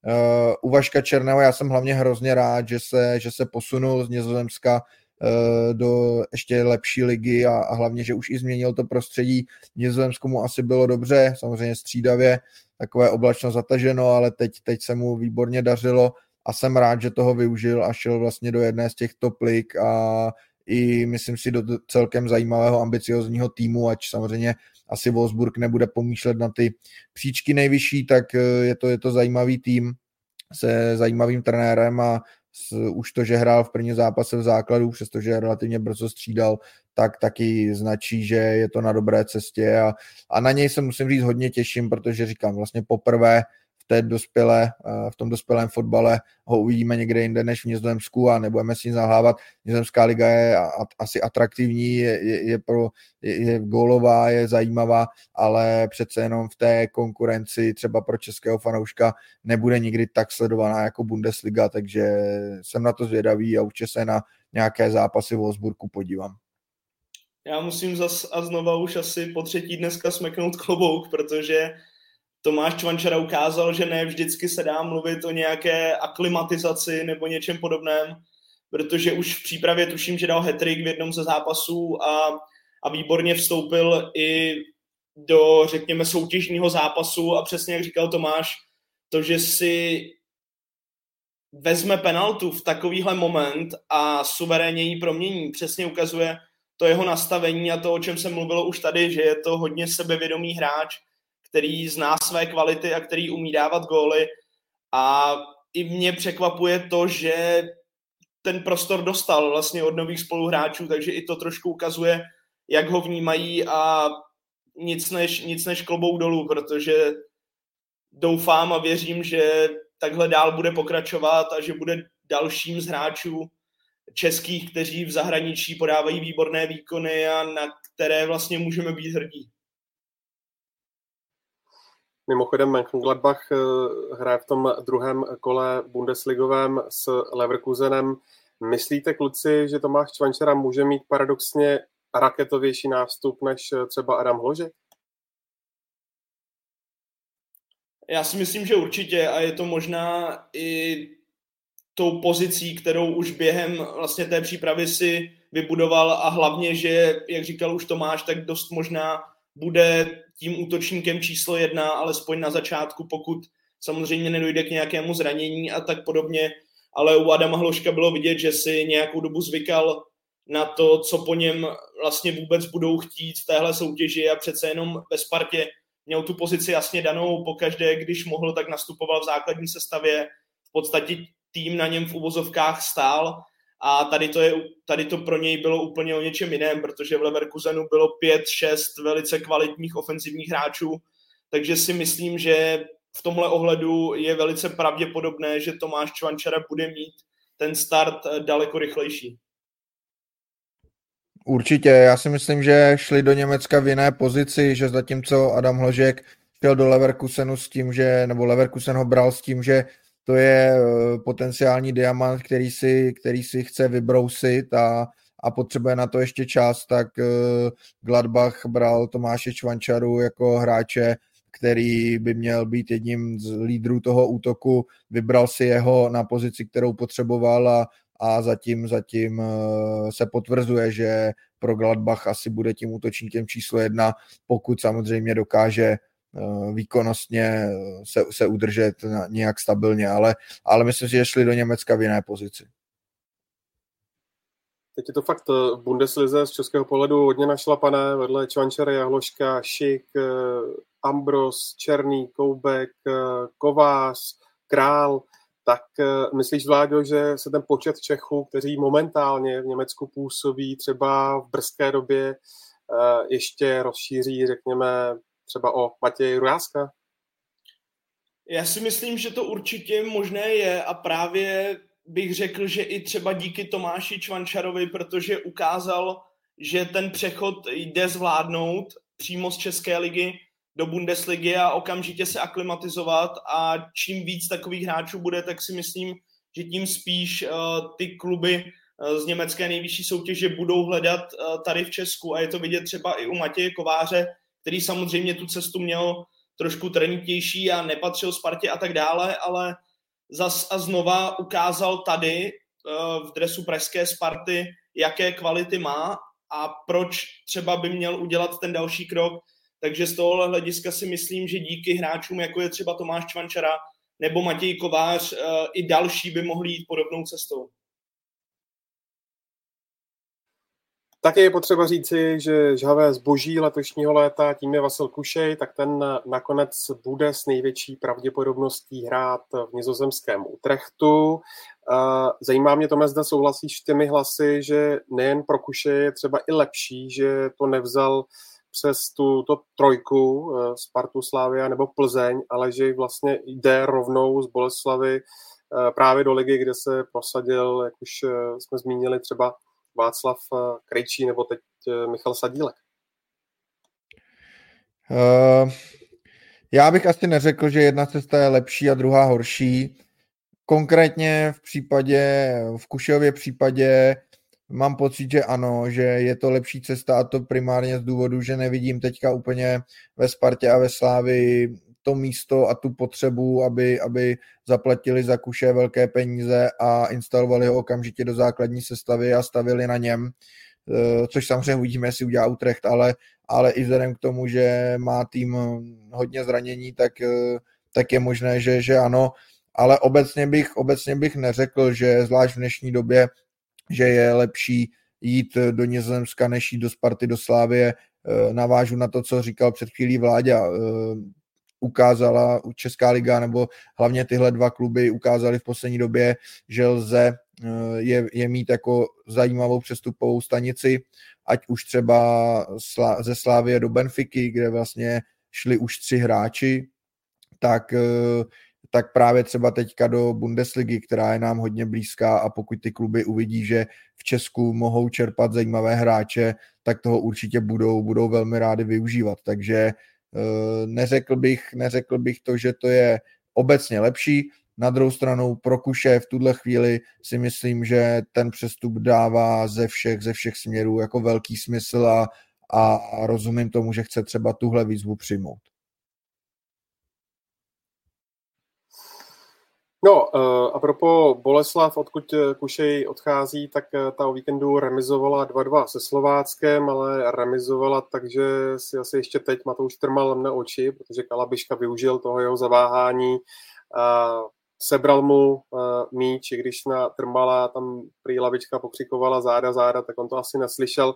Uh, u Vaška Černého já jsem hlavně hrozně rád, že se, že se posunul z Nizozemska uh, do ještě lepší ligy a, a hlavně, že už i změnil to prostředí. Nizozemsku mu asi bylo dobře, samozřejmě střídavě, takové oblačno zataženo, ale teď, teď se mu výborně dařilo a jsem rád, že toho využil a šel vlastně do jedné z těch top lig a i myslím si do celkem zajímavého ambiciozního týmu, ať samozřejmě asi Wolfsburg nebude pomýšlet na ty příčky nejvyšší, tak eh, je to, je to zajímavý tým se zajímavým trenérem a s, už to, že hrál v první zápase v základu, přestože relativně brzo střídal, tak taky značí, že je to na dobré cestě a, a na něj se musím říct hodně těším, protože říkám vlastně poprvé té dospělé, eh, v tom dospělém fotbale ho uvidíme někde jinde než v Nizozemsku a nebudeme si zahlávat. Nizozemská liga je asi atraktivní, je, je, je, pro, je, je gólová, je zajímavá, ale přece jenom v té konkurenci třeba pro českého fanouška nebude nikdy tak sledovaná jako Bundesliga, takže jsem na to zvědavý a určitě se na nějaké zápasy v Wolfsburgu podívám. Já musím zas a znova už asi po třetí dneska smeknout klobouk, protože Tomáš Čvančara ukázal, že ne vždycky se dá mluvit o nějaké aklimatizaci nebo něčem podobném, protože už v přípravě tuším, že dal hetrik v jednom ze zápasů a, a výborně vstoupil i do, řekněme, soutěžního zápasu. A přesně jak říkal Tomáš, to, že si vezme penaltu v takovýhle moment a suverénně ji promění, přesně ukazuje to jeho nastavení a to, o čem se mluvilo už tady, že je to hodně sebevědomý hráč, který zná své kvality a který umí dávat góly. A i mě překvapuje to, že ten prostor dostal vlastně od nových spoluhráčů, takže i to trošku ukazuje, jak ho vnímají a nic než, nic než klobou dolů, protože doufám a věřím, že takhle dál bude pokračovat a že bude dalším z hráčů českých, kteří v zahraničí podávají výborné výkony a na které vlastně můžeme být hrdí. Mimochodem Mönchengladbach eh, hraje v tom druhém kole Bundesligovém s Leverkusenem. Myslíte, kluci, že Tomáš Čvančera může mít paradoxně raketovější nástup než eh, třeba Adam Hložek? Já si myslím, že určitě a je to možná i tou pozicí, kterou už během vlastně té přípravy si vybudoval a hlavně, že, jak říkal už Tomáš, tak dost možná bude tím útočníkem číslo jedna, alespoň na začátku, pokud samozřejmě nedojde k nějakému zranění a tak podobně. Ale u Adama Hloška bylo vidět, že si nějakou dobu zvykal na to, co po něm vlastně vůbec budou chtít v téhle soutěži a přece jenom ve Spartě měl tu pozici jasně danou, pokaždé, když mohl, tak nastupoval v základní sestavě, v podstatě tým na něm v uvozovkách stál a tady to, je, tady to pro něj bylo úplně o něčem jiném, protože v Leverkusenu bylo pět, šest velice kvalitních ofenzivních hráčů, takže si myslím, že v tomhle ohledu je velice pravděpodobné, že Tomáš Čvančara bude mít ten start eh, daleko rychlejší. Určitě, já si myslím, že šli do Německa v jiné pozici, že zatímco Adam Hložek šel do Leverkusenu s tím, že, nebo Leverkusen ho bral s tím, že to je eh, potenciální diamant, který si, který si chce vybrousit a, a potřebuje na to ještě čas, tak eh, Gladbach bral Tomáše Čvančaru jako hráče, který by měl být jedním z lídrů toho útoku, vybral si jeho na pozici, kterou potřeboval a, a zatím, zatím eh, se potvrzuje, že pro Gladbach asi bude tím útočníkem číslo jedna, pokud samozřejmě dokáže výkonnostně se, se udržet nějak stabilně, ale, ale myslím si, že šli do Německa v jiné pozici. Teď je to fakt v Bundeslize z českého pohledu hodně našlapané, vedle Čvančera, Jahloška, Šik, Ambros, Černý, Koubek, Kovář, Král, tak myslíš, Vláďo, že se ten počet Čechů, kteří momentálně v Německu působí třeba v brzké době, ještě rozšíří, řekněme, třeba o Matěj Rujáska? Já si myslím, že to určitě možné je a právě bych řekl, že i třeba díky Tomáši Čvančarovi, protože ukázal, že ten přechod jde zvládnout přímo z České ligy do Bundesligy a okamžitě se aklimatizovat a čím víc takových hráčů bude, tak si myslím, že tím spíš uh, ty kluby uh, z německé nejvyšší soutěže budou hledat uh, tady v Česku a je to vidět třeba i u Matěje Kováře, který samozřejmě tu cestu měl trošku trenitější a nepatřil Spartě a tak dále, ale zas a znova ukázal tady v dresu Pražské Sparty, jaké kvality má a proč třeba by měl udělat ten další krok takže z tohohle hlediska si myslím, že díky hráčům, jako je třeba Tomáš Čvančara nebo Matěj Kovář, eh, i další by mohli jít podobnou cestou. Také je potřeba říci, že žhavé zboží letošního léta, tím je Vasil Kušej, tak ten nakonec bude s největší pravděpodobností hrát v nizozemském Utrechtu. Zajímá mě, Tome, zda souhlasíš s těmi hlasy, že nejen pro Kuše je třeba i lepší, že to nevzal přes tu to trojku eh, Spartu, Slávia nebo Plzeň, ale že vlastně jde rovnou z Boleslavy eh, právě do ligy, kde se prosadil, jak už eh, jsme zmínili, třeba Václav Krejčí nebo teď Michal Sadílek. Uh, já bych asi neřekl, že jedna cesta je lepší a druhá horší. Konkrétně v případě, v Kušově případě Mám pocit, že ano, že je to lepší cesta a to primárně z důvodu, že nevidím teďka úplně ve Spartě a ve Slávi to místo a tu potřebu, aby, aby zaplatili za kuše velké peníze a instalovali ho okamžitě do základní sestavy a stavili na něm, eh, což samozřejmě uvidíme, jestli udělá Utrecht, ale, ale i vzhledem k tomu, že má tým hodně zranění, tak, eh, tak je možné, že, že ano, ale obecně bych, obecně bych neřekl, že zvlášť v dnešní době že je lepší jít do Nizozemska, než jít do Sparty, do Slávie. Eh, navážu na to, co říkal před chvílí Vláďa. Eh, ukázala Česká liga, nebo hlavně tyhle dva kluby ukázali v poslední době, že lze eh, je, je mít jako zajímavou přestupovou stanici, ať už třeba ze Slávie do Benfiky, kde vlastně šli už tři hráči, tak tak právě třeba teďka do Bundesligy, která je nám hodně blízká a pokud ty kluby uvidí, že v Česku mohou čerpat zajímavé hráče, tak toho určitě budou, budou velmi rádi využívat. Takže eh, neřekl bych, neřekl bych to, že to je obecně lepší. Na druhou stranu pro Kuše v tuhle chvíli si myslím, že ten přestup dává ze všech, ze všech směrů jako velký smysl a, a rozumím tomu, že chce třeba tuhle výzvu přijmout. No, uh, a propo Boleslav, odkud eh, Kušej odchází, tak uh, ta o víkendu remizovala 2-2 se Slováckem, ale remizovala takže si asi ještě teď Matouš Trmal na oči, protože Kalabiška využil toho jeho zaváhání a sebral mu uh, míč, i když na Trmala tam prý lavička pokřikovala záda, záda, tak on to asi neslyšel.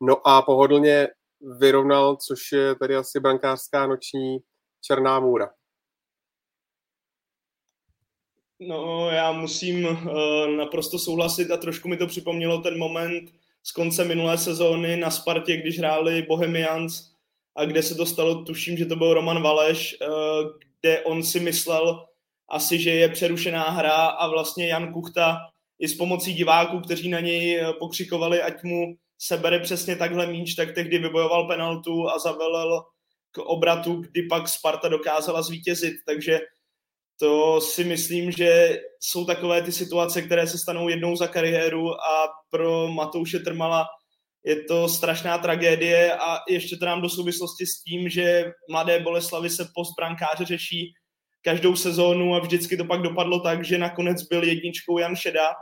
No a pohodlně vyrovnal, což je tady asi brankářská noční černá můra. No, já musím uh, naprosto souhlasit a trošku mi to připomnělo ten moment z konce minulé sezóny na Spartě, když hráli Bohemians a kde se to stalo, tuším, že to byl Roman Valeš, uh, kde on si myslel asi, že je přerušená hra a vlastně Jan Kuchta i s pomocí diváků, kteří na něj eh, pokřikovali, ať mu sebere přesně takhle míč, tak tehdy vybojoval penaltu a zavelel k obratu, kdy pak Sparta dokázala zvítězit. Takže to si myslím, že jsou takové ty situace, které se stanou jednou za kariéru a pro Matouše Trmala je to strašná tragédie a ještě to nám do souvislosti s tím, že mladé Boleslavy se post brankáře řeší každou sezónu a vždycky to pak dopadlo tak, že nakonec byl jedničkou Jan Šeda.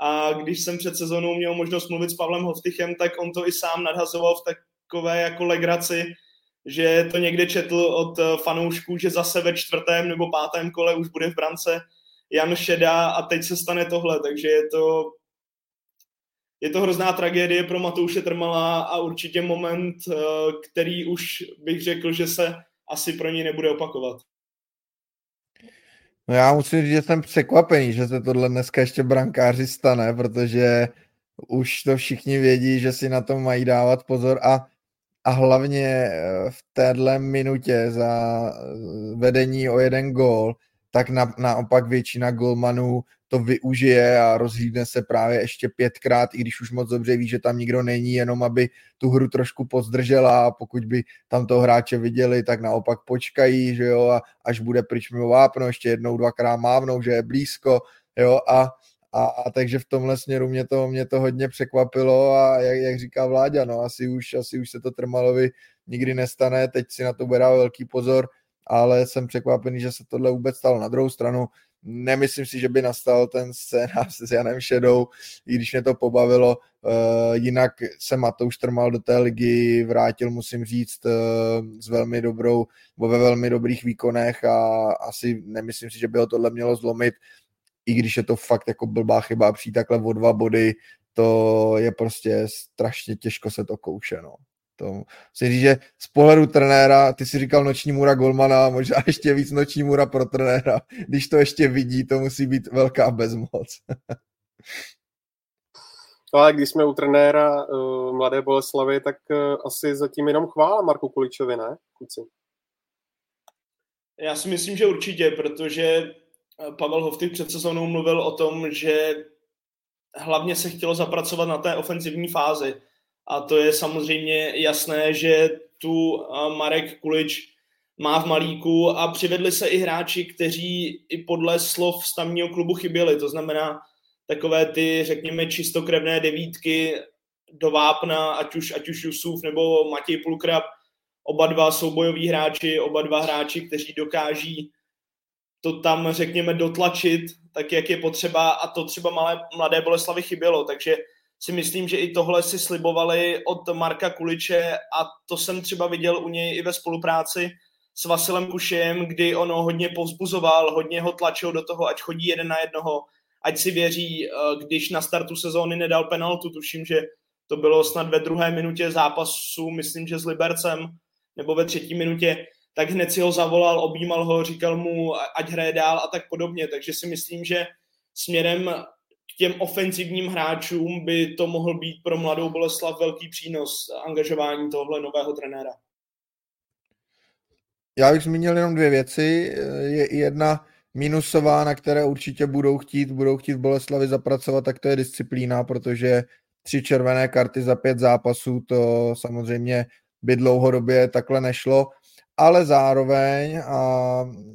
A když jsem před sezónou měl možnost mluvit s Pavlem Hovtychem, tak on to i sám nadhazoval v takové jako legraci, že to někde četl od fanoušků, že zase ve čtvrtém nebo pátém kole už bude v brance Jan Šeda a teď se stane tohle, takže je to je to hrozná tragédie pro Matouše Trmala a určitě moment, eh, který už bych řekl, že se asi pro ní nebude opakovat. No já musím říct, že jsem překvapený, že se tohle dneska ještě brankáři stane, protože už to všichni vědí, že si na to mají dávat pozor a, a hlavně eh, v téhle minutě za eh, vedení o jeden gól, tak na, naopak většina golmanů to využije a rozhlídne se právě ještě pětkrát, i když už moc dobře ví, že tam nikdo není, jenom aby tu hru trošku pozdržela a pokud by tam toho hráče viděli, tak naopak počkají, že jo, a až bude pryč mimo vápno, ještě jednou, dvakrát mávnou, že je blízko, jo, a, a, a takže v tomhle směru mě to, mě to hodně překvapilo a jak, jak říká Vláďa, no asi už, asi už se to Trmalovi nikdy nestane, teď si na to bude velký pozor, ale jsem překvapený, že se tohle vůbec stalo. Na druhou stranu, nemyslím si, že by nastal ten scénář s Janem Šedou, i když mě to pobavilo. Uh, jinak se Matouš Trmal do té ligy vrátil, musím říct, uh, s velmi dobrou, ve velmi dobrých výkonech a asi nemyslím si, že by ho tohle mělo zlomit, i když je to fakt jako blbá chyba přijít takhle o dva body, to je prostě strašně těžko se to kouše, no. To si říct, že z pohledu trenéra, ty si říkal noční můra golmana, možná <laughs> ještě víc noční můra pro trenéra. Když to ještě vidí, to musí být velká bezmoc. <laughs> No, ale když jsme u trenéra uh, Mladé Boleslavy, tak uh, asi zatím jenom chvála Marku Kuličovi, ne, kluci? Já si myslím, že určitě, protože Pavel Hovty před sezónou mluvil o tom, že hlavně se chtělo zapracovat na té ofenzivní fázi. A to je samozřejmě jasné, že tu Marek Kulič má v malíku a přivedli se i hráči, kteří i podle slov stavního klubu chyběli, to znamená takové ty, řekněme, čistokrevné devítky do vápna, ať už, ať už Jusuf nebo Matěj Pulkrab, oba dva soubojoví hráči, oba dva hráči, kteří dokáží to tam, řekněme, dotlačit, tak jak je potřeba a to třeba malé, mladé Boleslavy chybělo, takže si myslím, že i tohle si slibovali od Marka Kuliče a to jsem třeba viděl u něj i ve spolupráci s Vasilem Kušem, kdy ono hodně povzbuzoval, hodně ho tlačil do toho, ať chodí jeden na jednoho, ať si věří, eh, když na startu sezóny nedal penaltu, tuším, že to bylo snad ve druhé minutě zápasu, myslím, že s Libercem, nebo ve třetí minutě, tak hned si ho zavolal, objímal ho, říkal mu, ať hraje dál a tak podobně. Takže si myslím, že směrem k těm ofenzivním hráčům by to mohl být pro mladou Boleslav velký přínos angažování tohle nového trenéra. Já bych zmínil jenom dvě věci. Je jedna minusová, na které určitě budou chtít, budou chtít Boleslavi zapracovat, tak to je disciplína, protože tři červené karty za pět zápasů, to samozřejmě by dlouhodobě takhle nešlo, ale zároveň a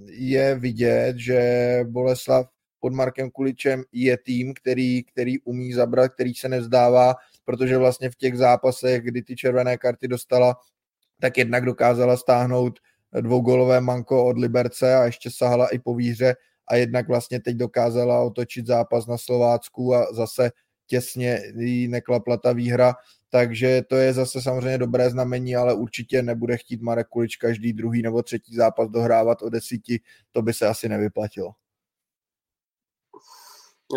je vidět, že Boleslav pod Markem Kuličem je tým, který, který umí zabrat, který se nevzdává, protože vlastně v těch zápasech, kdy ty červené karty dostala, tak jednak dokázala stáhnout dvougolové manko od Liberce a ještě sahala i po výhře a jednak vlastně teď dokázala otočit zápas na Slovácku a zase těsně jí neklapla ta výhra, takže to je zase samozřejmě dobré znamení, ale určitě nebude chtít Marek Kulič každý druhý nebo třetí zápas dohrávat o desíti, to by se asi nevyplatilo.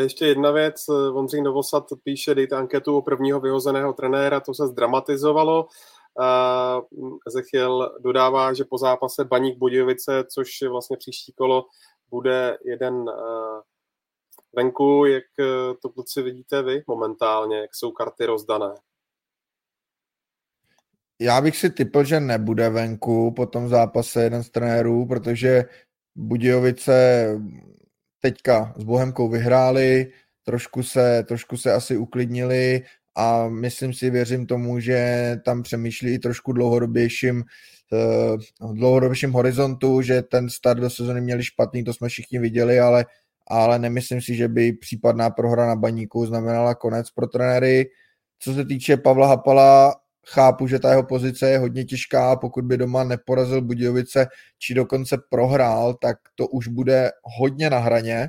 Ještě jedna věc, Vondřej Novosad píše, dejte anketu o prvního vyhozeného trenéra, to se zdramatizovalo. Ezechiel dodává, že po zápase Baník Budějovice, což je vlastně příští kolo, bude jeden venku. Jak e, to kluci vidíte vy momentálně, jak jsou karty rozdané? Já bych si typl, že nebude venku po tom zápase jeden z trenérů, protože Budějovice teďka s Bohemkou vyhráli, trošku se, trošku se asi uklidnili a myslím si, věřím tomu, že tam přemýšlí i trošku dlouhodobějším uh, dlouhodobějším horizontu, že ten start do sezóny měli špatný, to jsme všichni viděli, ale, ale nemyslím si, že by případná prohra na baníku znamenala konec pro trenéry. Co se týče Pavla Hapala, chápu, že ta jeho pozice je hodně těžká, pokud by doma neporazil Budějovice, či dokonce prohrál, tak to už bude hodně na hraně,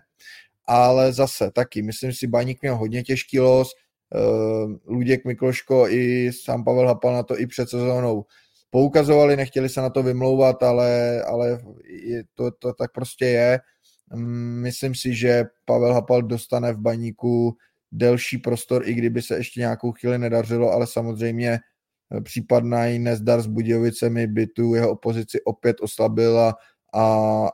ale zase taky, myslím si, Baník měl hodně těžký los, uh, Luděk Mikloško i sám Pavel Hapal na to i před sezónou poukazovali, nechtěli se na to vymlouvat, ale, ale je, to, to tak prostě je. Mm, myslím si, že Pavel Hapal dostane v baníku delší prostor, i kdyby se ještě nějakou chvíli nedařilo, ale samozřejmě případný nezdar s Budějovicemi by tu jeho opozici opět oslabila a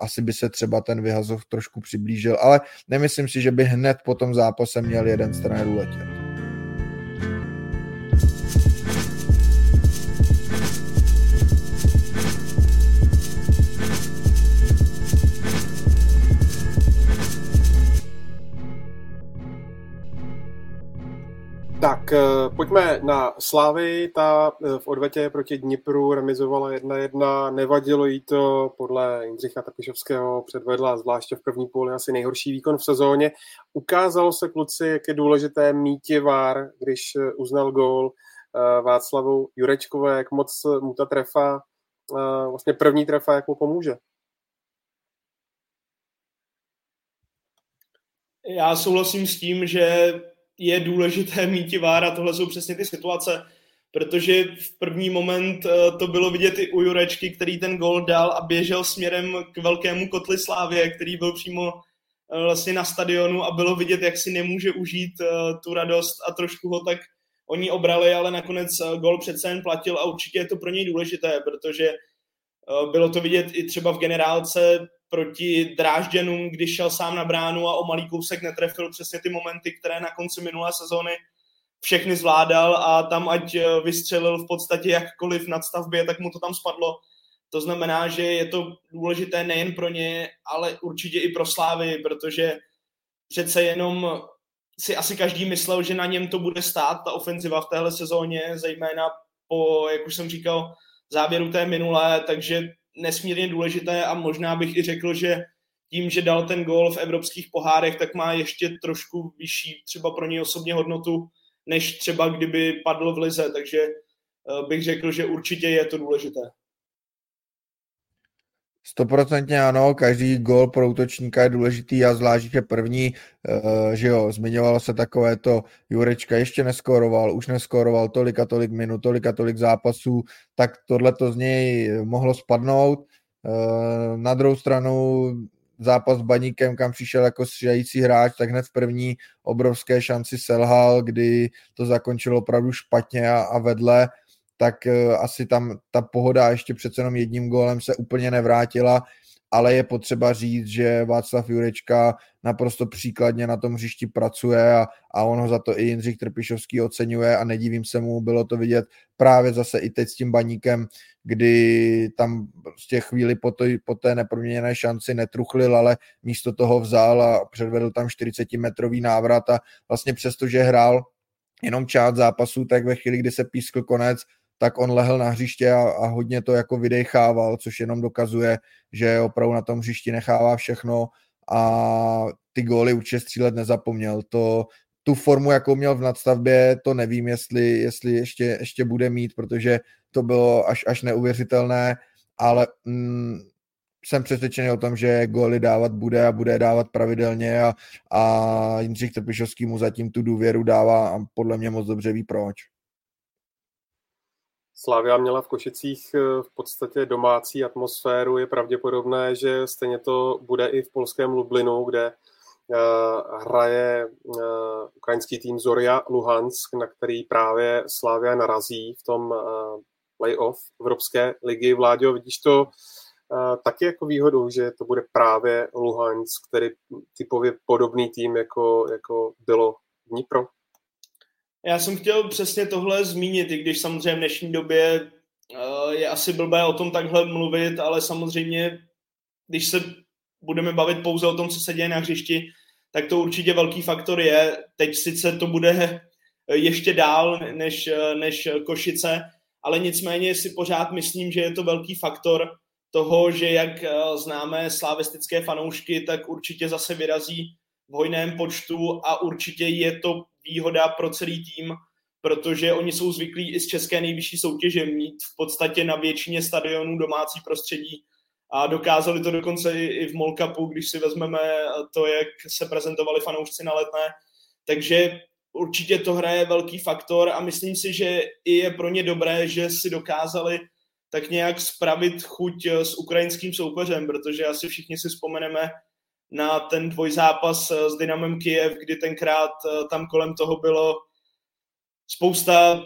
asi by se třeba ten vyhazov trošku přiblížil, ale nemyslím si, že by hned po tom zápase měl jeden z trenérů letět. Tak, eh, pojďme na Slávy. Ta eh, v odvetě proti Dnipru remizovala 1-1. Nevadilo jí to, podle Jindřicha Tapišovského předvedla zvláště v první půli asi nejhorší výkon v sezóně. Ukázalo se kluci, jak je důležité míti vár, když eh, uznal gól Václavu Jurečkové, jak moc mu ta trefa, vlastně první trefa, jak mu pomůže. Já souhlasím s tím, že je důležité mít vára, tohle jsou přesně ty situace, protože v první moment eh, to bylo vidět i u Jurečky, který ten gol dal a běžel směrem k velkému kotli Slávě, který byl přímo eh, vlastně na stadionu a bylo vidět, jak si nemůže užít eh, tu radost a trošku ho tak oni obrali, ale nakonec gol přece jen platil a určitě je to pro něj důležité, protože bylo to vidět i třeba v generálce proti Drážděnům, když šel sám na bránu a o malý kousek netrefil přesně ty momenty, které na konci minulé sezóny všechny zvládal a tam ať eh, vystřelil v podstatě jakkoliv nad stavbě, tak mu to tam spadlo. To znamená, že je to důležité nejen pro ně, ale určitě i pro Slávy, protože přece jenom si asi každý myslel, že na něm to bude stát, ta ofenziva v téhle sezóně, zejména po, jak už jsem říkal, závěru té minulé, takže nesmírně důležité a možná bych i řekl, že tím, že dal ten gól v evropských pohárech, tak má ještě trošku vyšší třeba pro něj osobně hodnotu, než třeba kdyby padl v lize, takže eh, bych řekl, že určitě je to důležité. Stoprocentně ano, každý gol pro útočníka je důležitý a zvlášť, že první, uh, že jo, zmiňovalo se takové to, Jurečka ještě neskoroval, už neskoroval tolik a tolik minut, tolik a tolik zápasů, tak tohle to z něj mohlo spadnout. Uh, na druhou stranu zápas s Baníkem, kam přišel jako střídající hráč, tak hned v první obrovské šanci selhal, kdy to zakončilo opravdu špatně a vedle tak eh, asi tam ta pohoda ještě přece jenom jedním gólem se úplně nevrátila, ale je potřeba říct, že Václav Jurečka naprosto příkladně na tom hřišti pracuje a, a on ho za to i Jindřich Trpišovský oceňuje a nedivím se mu, bylo to vidět právě zase i teď s tím baníkem, kdy tam z těch chvíli po, to, po té neproměněné šanci netruchlil, ale místo toho vzal a předvedl tam 40-metrový návrat a vlastně přesto, že hrál jenom část zápasu, tak ve chvíli, kdy se pískl konec, tak on lehl na hřiště a, a hodně to jako vydechával, což jenom dokazuje, že opravdu na tom hřišti nechává všechno a ty góly určitě střílet nezapomněl. To, tu formu, jakou měl v nadstavbě, to nevím, jestli, jestli ještě, ještě bude mít, protože to bylo až, až neuvěřitelné, ale mm, jsem přesvědčený o tom, že góly dávat bude a bude dávat pravidelně a, a Jindřich Trpišovský mu zatím tu důvěru dává a podle mě moc dobře ví proč. Slavia měla v Košicích eh, v podstatě domácí atmosféru. Je pravděpodobné, že stejně to bude i v polském Lublinu, kde eh, hraje eh, ukrajinský tým Zoria Luhansk, na který právě Slavia narazí v tom playoff Evropské ligy. Vláďo, vidíš to taky jako výhodu, že to bude právě Luhansk, který typově podobný tým, jako, jako bylo Dnipro? Já jsem chtěl přesně tohle zmínit, i když samozřejmě v dnešní době uh, je asi blbé o tom takhle mluvit, ale samozřejmě, když se budeme bavit pouze o tom, co se děje na hřišti, tak to určitě velký faktor je. Teď sice to bude <laughs> ještě dál než, než Košice, ale nicméně si pořád myslím, že je to velký faktor toho, že jak známe slavistické fanoušky, tak určitě zase vyrazí v hojném počtu a určitě je to výhoda pro celý tým, protože oni jsou zvyklí i z české nejvyšší soutěže mít v podstatě na většině stadionů domácí prostředí a dokázali to dokonce i, v Molkapu, když si vezmeme to, jak se prezentovali fanoušci na letné. Takže určitě to hraje velký faktor a myslím si, že i je pro ně dobré, že si dokázali tak nějak spravit chuť s ukrajinským soupeřem, protože asi všichni si vzpomeneme na ten dvojzápas s Dynamem Kiev, kdy tenkrát tam kolem toho bylo spousta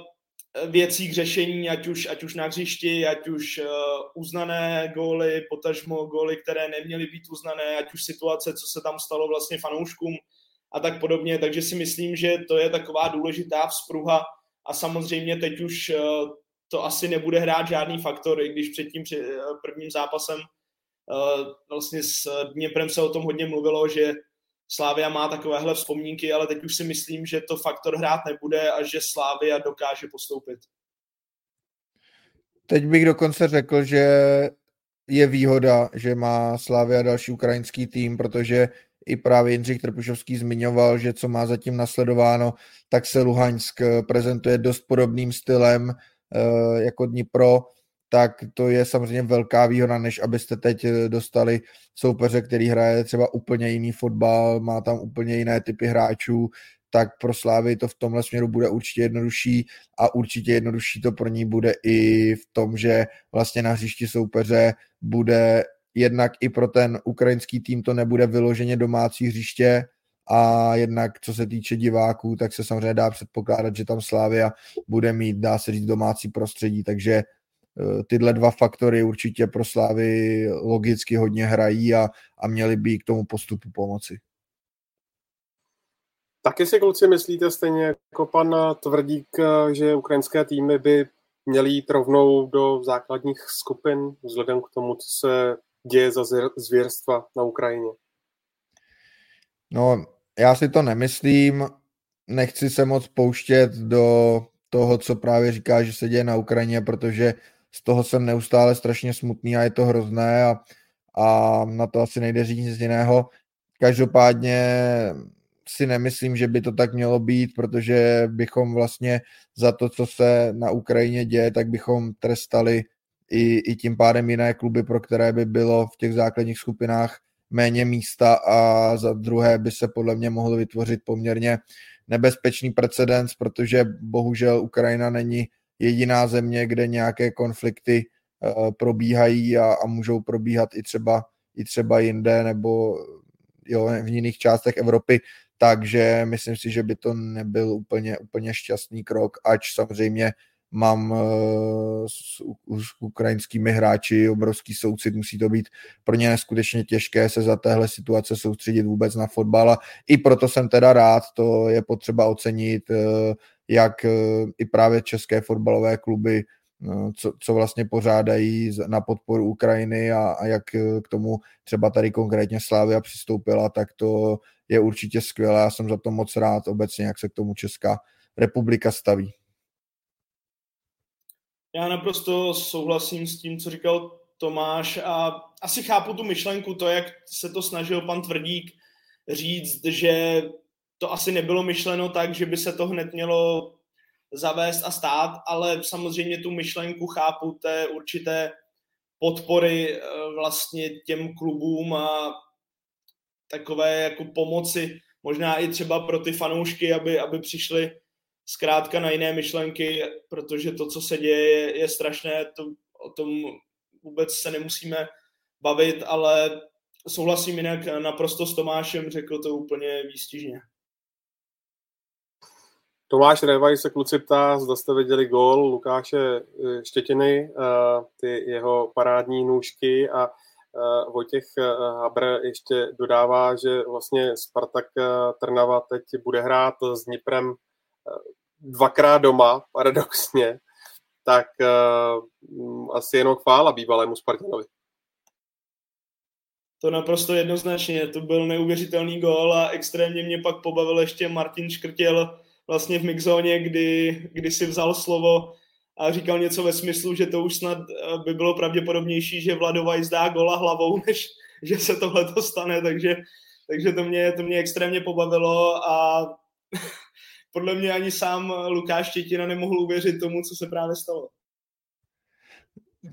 eh, věcí k řešení, ať už, ať už na hřišti, ať už uznané góly, potažmo góly, které neměly být uznané, ať už situace, co se tam stalo vlastně fanouškům a tak podobně. Takže si myslím, že to je taková důležitá vzpruha a samozřejmě teď už to asi nebude hrát žádný faktor, i když před tím prvním zápasem vlastně s Dněprem se o tom hodně mluvilo, že Slávia má takovéhle vzpomínky, ale teď už si myslím, že to faktor hrát nebude a že Slávia dokáže postoupit. Teď bych dokonce řekl, že je výhoda, že má Slávia další ukrajinský tým, protože i právě Jindřich Trpušovský zmiňoval, že co má zatím nasledováno, tak se Luhansk prezentuje dost podobným stylem eh, jako Dnipro, tak to je samozřejmě velká výhoda, než abyste teď eh, dostali soupeře, který hraje třeba úplně jiný fotbal, má tam úplně jiné typy hráčů, tak pro Slávy to v tomhle směru bude určitě jednodušší a určitě jednodušší to pro ní bude i v tom, že vlastně na hřišti soupeře bude jednak i pro ten ukrajinský tým to nebude vyloženě domácí hřiště a jednak co se týče diváků, tak se samozřejmě dá předpokládat, že tam Slávia bude mít, dá se říct, domácí prostředí, takže tyhle dva faktory určitě pro Slávy logicky hodně hrají a, a měli by k tomu postupu pomoci. Taky si kluci myslíte stejně jako pan Tvrdík, že ukrajinské týmy by měly jít rovnou do základních skupin vzhledem k tomu, co se děje za zvěrstva na Ukrajině? No, já si to nemyslím. Nechci se moc pouštět do toho, co právě říká, že se děje na Ukrajině, protože z toho jsem neustále strašně smutný a je to hrozné a, a na to asi nejde říct nic jiného. Každopádně si nemyslím, že by to tak mělo být, protože bychom vlastně za to, co se na Ukrajině děje, tak bychom trestali i, i tím pádem jiné kluby, pro které by bylo v těch základních skupinách méně místa a za druhé by se podle mě mohl vytvořit poměrně nebezpečný precedens, protože bohužel Ukrajina není jediná země, kde nějaké konflikty uh, probíhají a, a můžou probíhat i třeba, i třeba jinde nebo jo, v jiných částech Evropy, takže myslím si, že by to nebyl úplně, úplně šťastný krok, ač samozřejmě mám uh, s, s ukrajinskými hráči obrovský soucit, musí to být pro ně neskutečně těžké se za téhle situace soustředit vůbec na fotbal a i proto jsem teda rád, to je potřeba ocenit, uh, jak eh, i právě české fotbalové kluby, eh, co, co vlastně pořádají na podporu Ukrajiny a, a jak eh, k tomu třeba tady konkrétně Slávia přistoupila, tak to je určitě skvělé. Já jsem za to moc rád obecně, jak se k tomu Česká republika staví. Já naprosto souhlasím s tím, co říkal Tomáš a asi chápu tu myšlenku, to, jak se to snažil pan Tvrdík říct, že to asi nebylo myšleno tak, že by se to hned mělo zavést a stát, ale samozřejmě tu myšlenku chápu té určité podpory eh, vlastně těm klubům a takové jako pomoci, možná i třeba pro ty fanoušky, aby, aby přišli zkrátka na jiné myšlenky, protože to, co se děje, je, je strašné, to, o tom vůbec se nemusíme bavit, ale souhlasím jinak naprosto s Tomášem, řekl to úplně výstižně. Tomáš Revaj se kluci ptá, zda jste viděli gól Lukáše eh, Štětiny, eh, ty jeho parádní nůžky a eh, Vojtěch Habr ještě dodává, že vlastně Spartak Trnava teď bude hrát s Dniprem dvakrát doma, paradoxně, tak asi jenom chvála bývalému Spartanovi. To naprosto jednoznačně, to byl neuvěřitelný gól a extrémně mě pak pobavil ještě Martin Škrtěl, vlastně v mixzóně, kdy, kdy si vzal slovo a říkal něco ve smyslu, že to už snad eh, by bylo pravděpodobnější, že Vladovaj zdá gola hlavou, <laughs> než že se tohle to stane, takže, takže to, mě, to mě extrémně pobavilo a <laughs> podle mě ani sám Lukáš Štětina nemohl uvěřit tomu, co se právě stalo.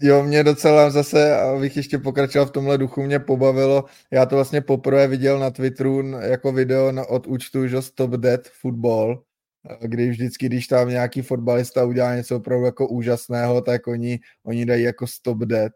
Jo, mě docela zase, abych ještě pokračoval v tomhle duchu, mě pobavilo. Já to vlastně poprvé viděl na Twitteru jako video od účtu, že Stop Dead Football, kdy vždycky, když tam nějaký fotbalista udělá něco opravdu jako úžasného, tak oni, oni dají jako Stop Dead.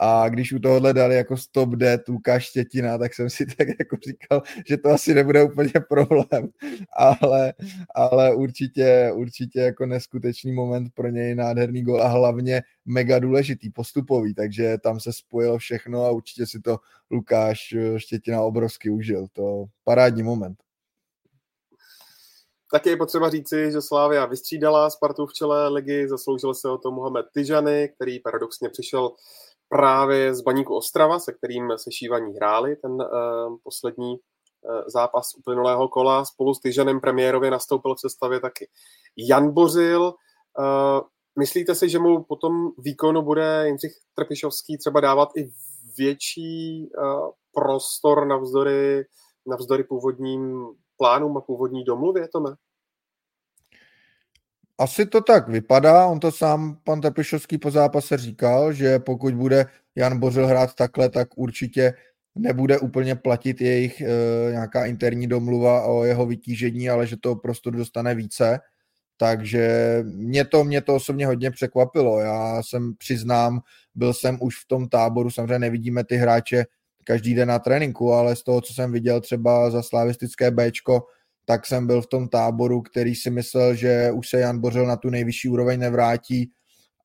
A když u tohohle dali jako stop dead Lukáš Štětina, tak jsem si <laughs> tak jako říkal, že to asi nebude úplně problém, <laughs> ale, ale určitě, určitě jako neskutečný moment pro něj, nádherný gol a hlavně mega důležitý, postupový, takže tam se spojilo všechno a určitě si to Lukáš Štětina obrovsky užil. To parádní moment. Taky je potřeba říci, že Slávia vystřídala Spartu v čele ligy, zasloužil se o to Mohamed Tyžany, který paradoxně přišel právě z Baníku Ostrava, se kterým se šívaní hráli ten uh, poslední uh, zápas uplynulého kola. Spolu s Tyžanem premiérově nastoupil v sestavě taky Jan Bořil. Uh, myslíte si, že mu potom výkonu bude Jindřich Trpišovský třeba dávat i větší uh, prostor navzdory, navzdory původním plánům a původní domluvě, Tome? Asi to tak vypadá, on to sám pan Tepišovský po zápase říkal, že pokud bude Jan Bořil hrát takhle, tak určitě nebude úplně platit jejich e, nějaká interní domluva o jeho vytížení, ale že to prostor dostane více. Takže mě to, mě to osobně hodně překvapilo. Já jsem přiznám, byl jsem už v tom táboru, samozřejmě nevidíme ty hráče každý den na tréninku, ale z toho, co jsem viděl třeba za slavistické Bčko, tak jsem byl v tom táboru, který si myslel, že už se Jan Bořil na tu nejvyšší úroveň nevrátí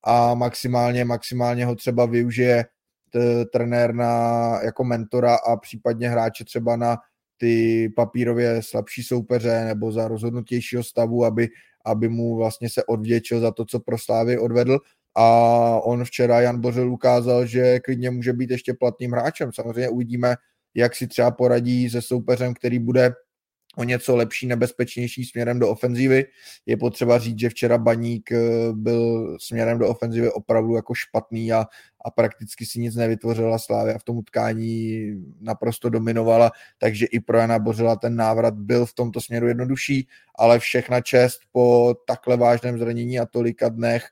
a maximálně, maximálně ho třeba využije t- trenér na, jako mentora a případně hráče třeba na ty papírově slabší soupeře nebo za rozhodnutějšího stavu, aby, aby mu vlastně se odvděčil za to, co pro Slávy odvedl. A on včera, Jan Bořil, ukázal, že klidně může být ještě platným hráčem. Samozřejmě uvidíme, jak si třeba poradí se soupeřem, který bude o něco lepší, nebezpečnější směrem do ofenzívy. Je potřeba říct, že včera Baník eh, byl směrem do ofenzívy opravdu jako špatný a, a prakticky si nic nevytvořila Slávia v tom utkání naprosto dominovala, takže i pro Jana Bořila ten návrat byl v tomto směru jednodušší, ale všechna čest po takhle vážném zranění a tolika dnech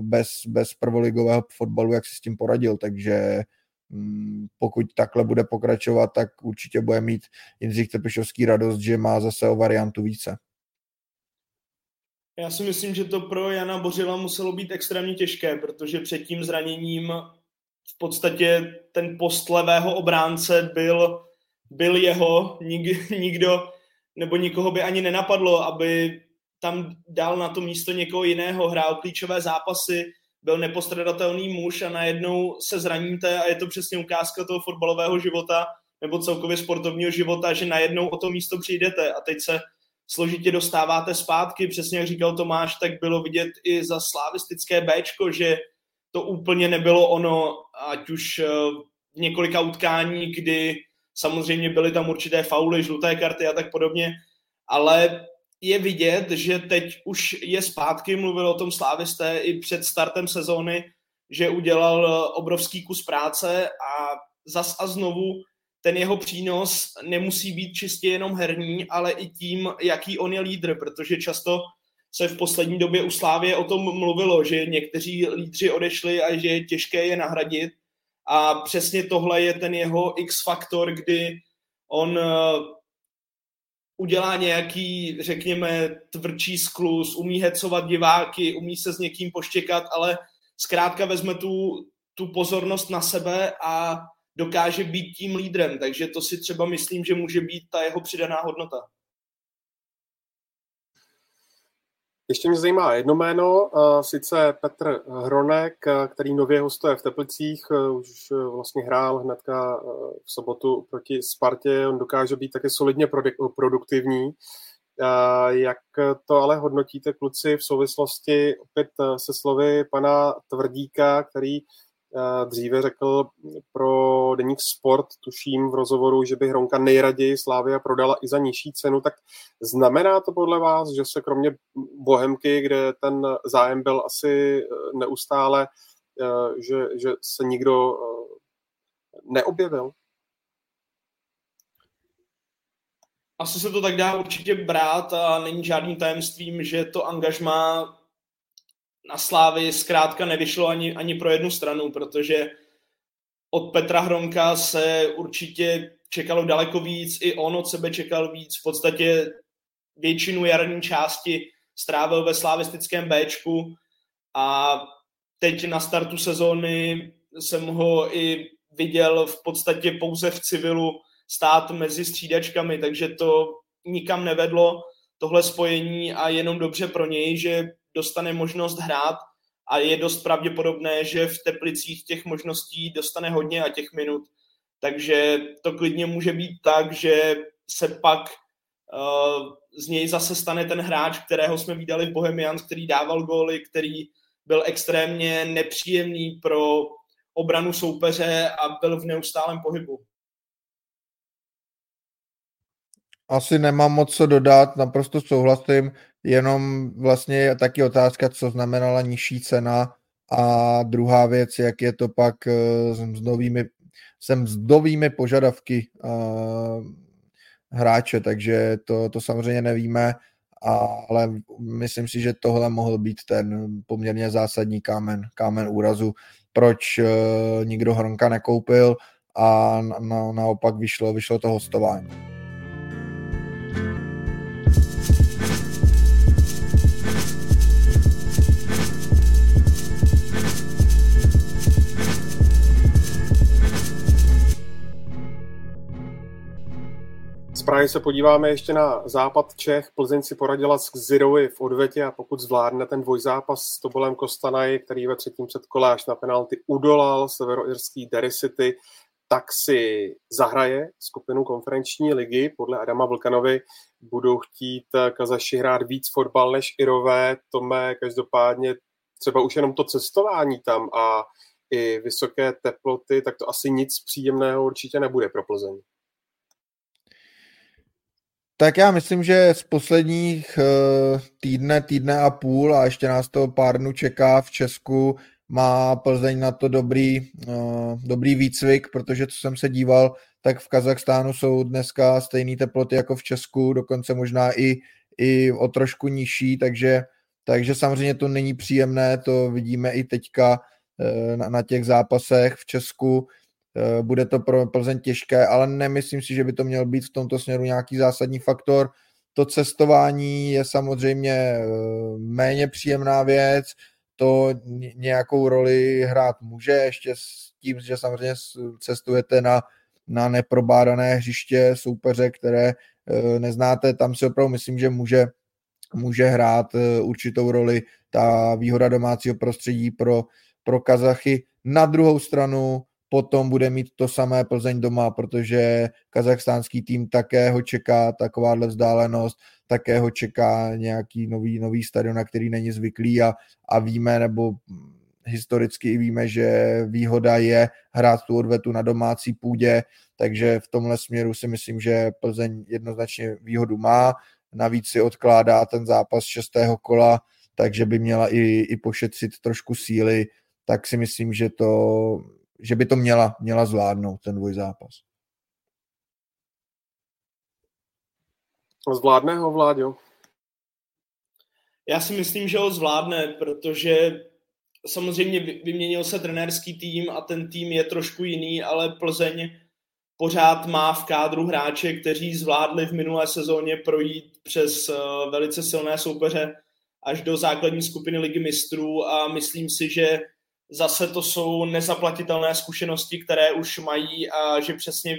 bez, bez prvoligového fotbalu, jak si s tím poradil, takže Mm, pokud takhle bude pokračovat, tak určitě bude mít Jindřich Tepišovský radost, že má zase o variantu více. Já si myslím, že to pro Jana Bořila muselo být extrémně těžké, protože před tím zraněním v podstatě ten post levého obránce byl, byl jeho, Nik, nikdo nebo nikoho by ani nenapadlo, aby tam dal na to místo někoho jiného, hrál klíčové zápasy, byl nepostradatelný muž a najednou se zraníte a je to přesně ukázka toho fotbalového života nebo celkově sportovního života, že najednou o to místo přijdete a teď se složitě dostáváte zpátky, přesně jak říkal Tomáš, tak bylo vidět i za slavistické Bčko, že to úplně nebylo ono, ať už eh, několika utkání, kdy samozřejmě byly tam určité fauly, žluté karty a tak podobně, ale je vidět, že teď už je zpátky, mluvil o tom slávisté i před startem sezóny, že udělal obrovský kus práce a zas a znovu ten jeho přínos nemusí být čistě jenom herní, ale i tím, jaký on je lídr, protože často se v poslední době u Slávě o tom mluvilo, že někteří lídři odešli a že je těžké je nahradit. A přesně tohle je ten jeho X-faktor, kdy on udělá nějaký, řekněme, tvrdší sklus, umí hecovat diváky, umí se s někým poštěkat, ale zkrátka vezme tu, tu pozornost na sebe a dokáže být tím lídrem, takže to si třeba myslím, že může být ta jeho přidaná hodnota. Ještě mě zajímá jedno jméno, sice Petr Hronek, který nově hostuje v Teplicích, už vlastně hrál hnedka v sobotu proti Spartě, on dokáže být také solidně produktivní. Jak to ale hodnotíte, kluci, v souvislosti opět se slovy pana Tvrdíka, který dříve řekl pro deník Sport, tuším v rozhovoru, že by Hronka nejraději Slávia prodala i za nižší cenu, tak znamená to podle vás, že se kromě Bohemky, kde ten zájem byl asi neustále, že, že se nikdo neobjevil? Asi se to tak dá určitě brát a není žádným tajemstvím, že to angažma na Slávy zkrátka nevyšlo ani, ani pro jednu stranu, protože od Petra Hronka se určitě čekalo daleko víc, i on od sebe čekal víc, v podstatě většinu jarní části strávil ve slavistickém Bčku a teď na startu sezóny jsem ho i viděl v podstatě pouze v civilu stát mezi střídačkami, takže to nikam nevedlo. Tohle spojení a jenom dobře pro něj, že dostane možnost hrát a je dost pravděpodobné, že v Teplicích těch možností dostane hodně a těch minut. Takže to klidně může být tak, že se pak uh, z něj zase stane ten hráč, kterého jsme viděli v Bohemians, který dával góly, který byl extrémně nepříjemný pro obranu soupeře a byl v neustálém pohybu. Asi nemám moc co dodat, naprosto souhlasím, jenom vlastně je taky otázka, co znamenala nižší cena a druhá věc, jak je to pak eh, s mzdovými, se mzdovými požadavky uh, hráče, takže to, to samozřejmě nevíme, ale myslím si, že tohle mohl být ten poměrně zásadní kámen, kámen úrazu, proč uh, nikdo Hronka nekoupil a na, naopak vyšlo, vyšlo to hostování. Prahy se podíváme ještě na západ Čech. Plzeň si poradila s Zirovi v odvetě a pokud zvládne ten dvojzápas s Tobolem Kostanaj, který ve třetím předkole až na penalty udolal severoirský Derry City, tak si zahraje skupinu konferenční ligy. Podle Adama Vlkanovi budou chtít Kazaši hrát víc fotbal než Irové. Tome, každopádně třeba už jenom to cestování tam a i vysoké teploty, tak to asi nic příjemného určitě nebude pro Plzeň. Tak já myslím, že z posledních uh, týdne, týdne a půl a ještě nás to pár dnů čeká v Česku, má Plzeň na to dobrý, uh, dobrý výcvik, protože co jsem se díval, tak v Kazachstánu jsou dneska stejné teploty jako v Česku, dokonce možná i, i o trošku nižší, takže, takže samozřejmě to není příjemné, to vidíme i teďka uh, na, na těch zápasech v Česku. Eh, bude to pro Plzeň těžké, ale nemyslím si, že by to měl být v tomto směru nějaký zásadní faktor. To cestování je samozřejmě eh, méně příjemná věc, to nějakou roli hrát může, ještě s tím, že samozřejmě cestujete na, na neprobádané hřiště soupeře, které eh, neznáte, tam si opravdu myslím, že může, může hrát určitou roli ta výhoda domácího prostředí pro, pro Kazachy. Na druhou stranu potom bude mít to samé Plzeň doma, protože kazachstánský tým také ho čeká takováhle vzdálenost, také ho čeká nějaký nový, nový stadion, na který není zvyklý a, a víme, nebo historicky víme, že výhoda je hrát tu odvetu na domácí půdě, takže v tomhle směru si myslím, že Plzeň jednoznačně výhodu má, navíc si odkládá ten zápas šestého kola, takže by měla i, i pošetřit trošku síly, tak si myslím, že to že by to měla, měla zvládnout ten dvojzápas. Zvládne ho, Vláďo? Já si myslím, že ho zvládne, protože samozřejmě vyměnil se trenérský tým a ten tým je trošku jiný, ale Plzeň pořád má v kádru hráče, kteří zvládli v minulé sezóně projít přes eh, velice silné soupeře až do základní skupiny ligy mistrů a myslím si, že zase to jsou nezaplatitelné zkušenosti, které už mají a že přesně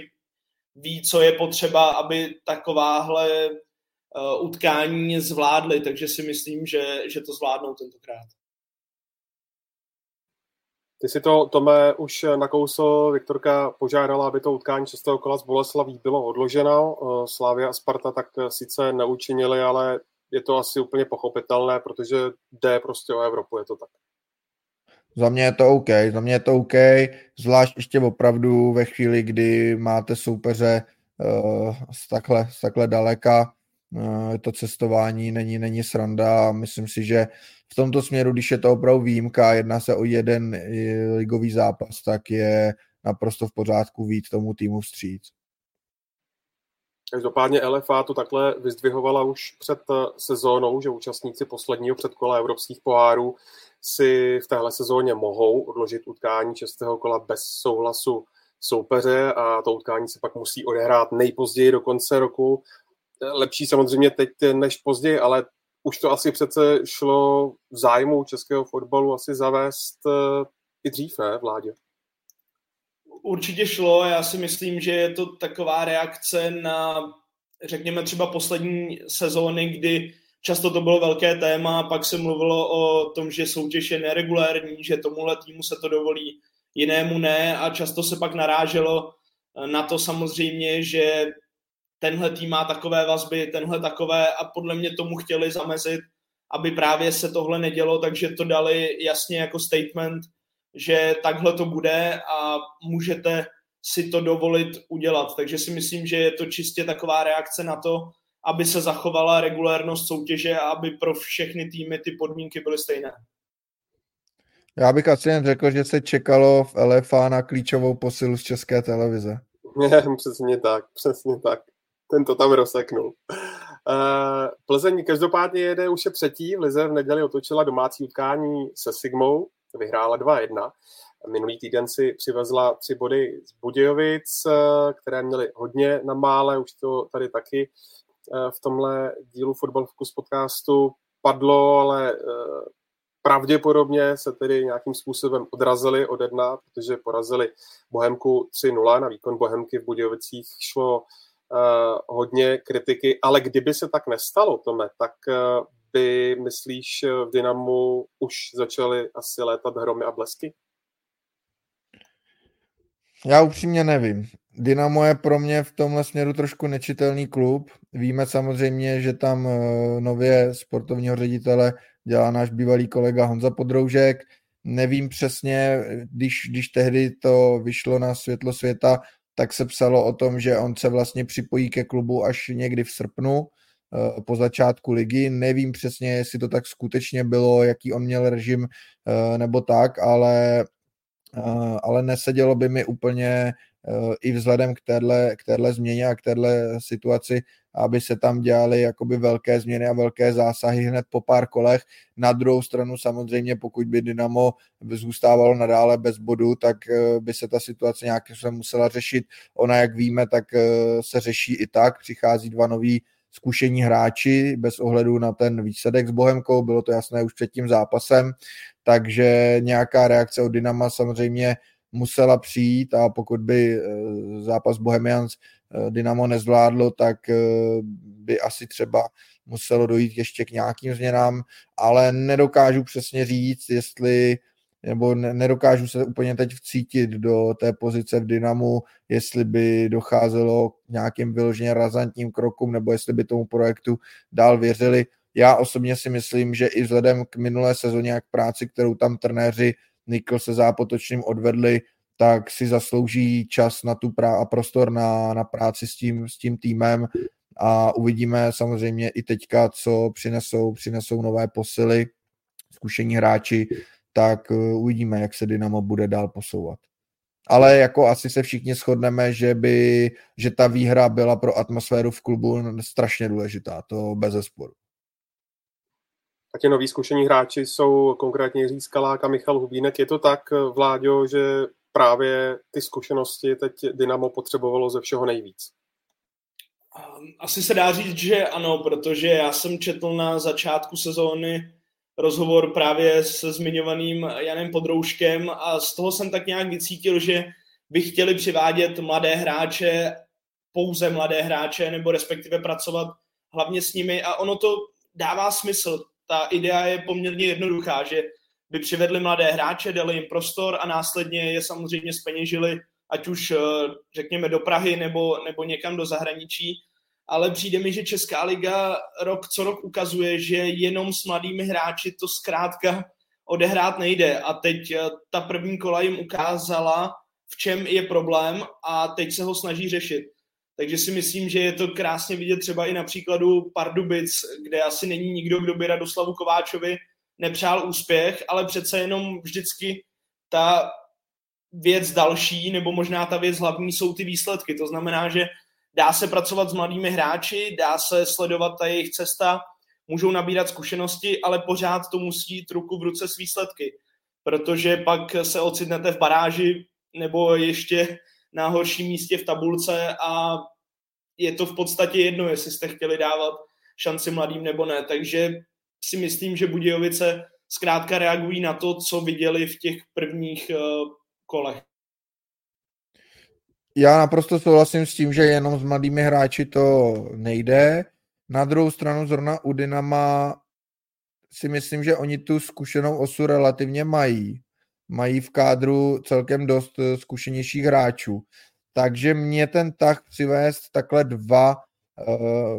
ví, co je potřeba, aby takováhle uh, utkání zvládli, takže si myslím, že, že to zvládnou tentokrát. Ty si to, Tome, už nakousl, Viktorka požádala, aby to utkání 6. kola z Boleslaví bylo odloženo. Eh, Slávia a Sparta tak sice neučinili, ale je to asi úplně pochopitelné, protože jde prostě o Evropu, je to tak. Za mě je to OK, za mě je to OK, zvlášť ještě opravdu ve chvíli, kdy máte soupeře uh, z, takhle, z takhle daleka, uh, to cestování není, není sranda a myslím si, že v tomto směru, když je to opravdu výjimka, jedná se o jeden eh, ligový zápas, tak je naprosto v pořádku vít tomu týmu vstříc. Každopádně LFA to takhle vyzdvihovala už před sezónou, že účastníci posledního předkola evropských pohárů si v téhle sezóně mohou odložit utkání čestého kola bez souhlasu soupeře a to utkání se pak musí odehrát nejpozději do konce roku. Lepší samozřejmě teď než později, ale už to asi přece šlo v zájmu českého fotbalu asi zavést eh, i dřív, ne, vládě? Určitě šlo, já si myslím, že je to taková reakce na, řekněme třeba poslední sezóny, kdy často to bylo velké téma, pak se mluvilo o tom, že soutěž je neregulární, že tomuhle týmu se to dovolí, jinému ne. A často se pak naráželo na to samozřejmě, že tenhle tým má takové vazby, tenhle takové a podle mě tomu chtěli zamezit, aby právě se tohle nedělo, takže to dali jasně jako statement, že takhle to bude a můžete si to dovolit udělat. Takže si myslím, že je to čistě taková reakce na to, aby se zachovala regulérnost soutěže a aby pro všechny týmy ty podmínky byly stejné. Já bych asi jen řekl, že se čekalo v LFA na klíčovou posilu z české televize. <laughs> přesně tak, přesně tak. Ten to tam rozseknul. Uh, Plzeň každopádně jede už je třetí. V Lize v neděli otočila domácí utkání se Sigmou, vyhrála 2-1. Minulý týden si přivezla tři body z Budějovic, eh, které měly hodně na mále, už to tady taky Eh, v tomhle dílu Fotbal Focus podcastu padlo, ale eh, pravděpodobně se tedy nějakým způsobem odrazili od jedna, protože porazili Bohemku 3-0. Na výkon Bohemky v Budějovicích šlo hodně kritiky, ale kdyby se tak nestalo, Tome, tak by, myslíš, v Dynamu už začaly asi létat hromy a blesky? Já upřímně nevím. Dynamo je pro mě v tomhle směru trošku nečitelný klub. Víme samozřejmě, že tam eh, nově sportovního ředitele dělá náš bývalý kolega Honza Podroužek. Nevím přesně, když, když tehdy to vyšlo na světlo světa, tak se psalo o tom, že on se vlastně připojí ke klubu až někdy v srpnu eh, po začátku ligy. Nevím přesně, jestli to tak skutečně bylo, jaký on měl režim eh, nebo tak, ale ale nesedělo by mi úplně i vzhledem k téhle, k téhle změně a k téhle situaci, aby se tam dělaly jakoby velké změny a velké zásahy hned po pár kolech. Na druhou stranu samozřejmě, pokud by Dynamo zůstávalo nadále bez bodu, tak eh, by se ta situace nějak se musela řešit. Ona, jak víme, tak eh, se řeší i tak. Přichází dva noví zkušení hráči bez ohledu na ten výsledek s Bohemkou, bylo to jasné už před tím zápasem, takže nějaká reakce od Dynama samozřejmě musela přijít a pokud by eh, zápas Bohemians eh, Dynamo nezvládlo, tak eh, by asi třeba muselo dojít ještě k nějakým změnám, ale nedokážu přesně říct, jestli nebo nedokážu se úplně teď vcítit do té pozice v Dynamu, jestli by docházelo k nějakým vyloženě razantním krokům, nebo jestli by tomu projektu dál věřili. Já osobně si myslím, že i vzhledem k minulé sezóně a k práci, kterou tam trenéři Nikl se zápotočným odvedli, tak si zaslouží čas na tu prá- a prostor na, na práci s tím, s tím týmem a uvidíme samozřejmě i teďka, co přinesou, přinesou nové posily, zkušení hráči, tak uh, uvidíme, jak se Dynamo bude dál posouvat. Ale jako asi se všichni shodneme, že by, že ta výhra byla pro atmosféru v klubu strašně důležitá, to bez zesporu. A ti noví zkušení hráči jsou konkrétně Jiří Skalák a Michal Hubínek. Je to tak, Vláďo, že právě ty zkušenosti teď Dynamo potřebovalo ze všeho nejvíc? Asi se dá říct, že ano, protože já jsem četl na začátku sezóny rozhovor právě se zmiňovaným Janem Podrouškem a z toho jsem tak nějak vycítil, že by chtěli přivádět mladé hráče, pouze mladé hráče, nebo respektive pracovat hlavně s nimi a ono to dává smysl ta idea je poměrně jednoduchá, že by přivedli mladé hráče, dali jim prostor a následně je samozřejmě speněžili, ať už eh, řekněme do Prahy nebo, nebo někam do zahraničí. Ale přijde mi, že Česká liga rok co rok ukazuje, že jenom s mladými hráči to zkrátka odehrát nejde. A teď eh, ta první kola jim ukázala, v čem je problém a teď se ho snaží řešit. Takže si myslím, že je to krásně vidět třeba i na příkladu Pardubic, kde asi není nikdo, kdo by Radoslavu Kováčovi nepřál úspěch, ale přece jenom vždycky ta věc další, nebo možná ta věc hlavní jsou ty výsledky. To znamená, že dá se pracovat s mladými hráči, dá se sledovat ta jejich cesta, můžou nabírat zkušenosti, ale pořád to musí jít ruku v ruce s výsledky, protože pak se ocitnete v baráži nebo ještě na horším místě v tabulce a je to v podstatě jedno, jestli jste chtěli dávat šanci mladým nebo ne. Takže si myslím, že Budějovice zkrátka reagují na to, co viděli v těch prvních uh, kolech. Já naprosto souhlasím s tím, že jenom s mladými hráči to nejde. Na druhou stranu zrovna u Dynama si myslím, že oni tu zkušenou osu relativně mají. Mají v kádru celkem dost eh, zkušenějších hráčů. Takže mě ten tah přivést takhle dva,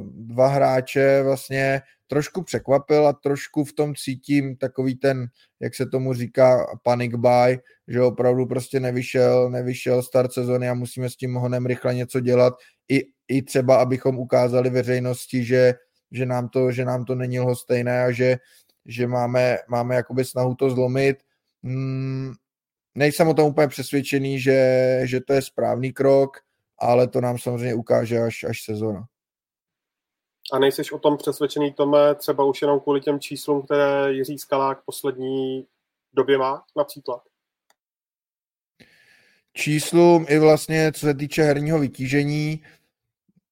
dva hráče vlastně trošku překvapil a trošku v tom cítím takový ten, jak se tomu říká, panic buy, že opravdu prostě nevyšel, nevyšel start sezony a musíme s tím honem rychle něco dělat. I, i třeba, abychom ukázali veřejnosti, že, že, nám, to, že nám to není lhostejné a že, že máme, máme jakoby snahu to zlomit. Hmm, nejsem o tom úplně přesvědčený, že, že to je správný krok, ale to nám samozřejmě ukáže až, až sezona. A nejsiš o tom přesvědčený, Tome, třeba už jenom kvůli těm číslům, které Jiří Skalák poslední době má například? Číslům i vlastně, co se týče herního vytížení.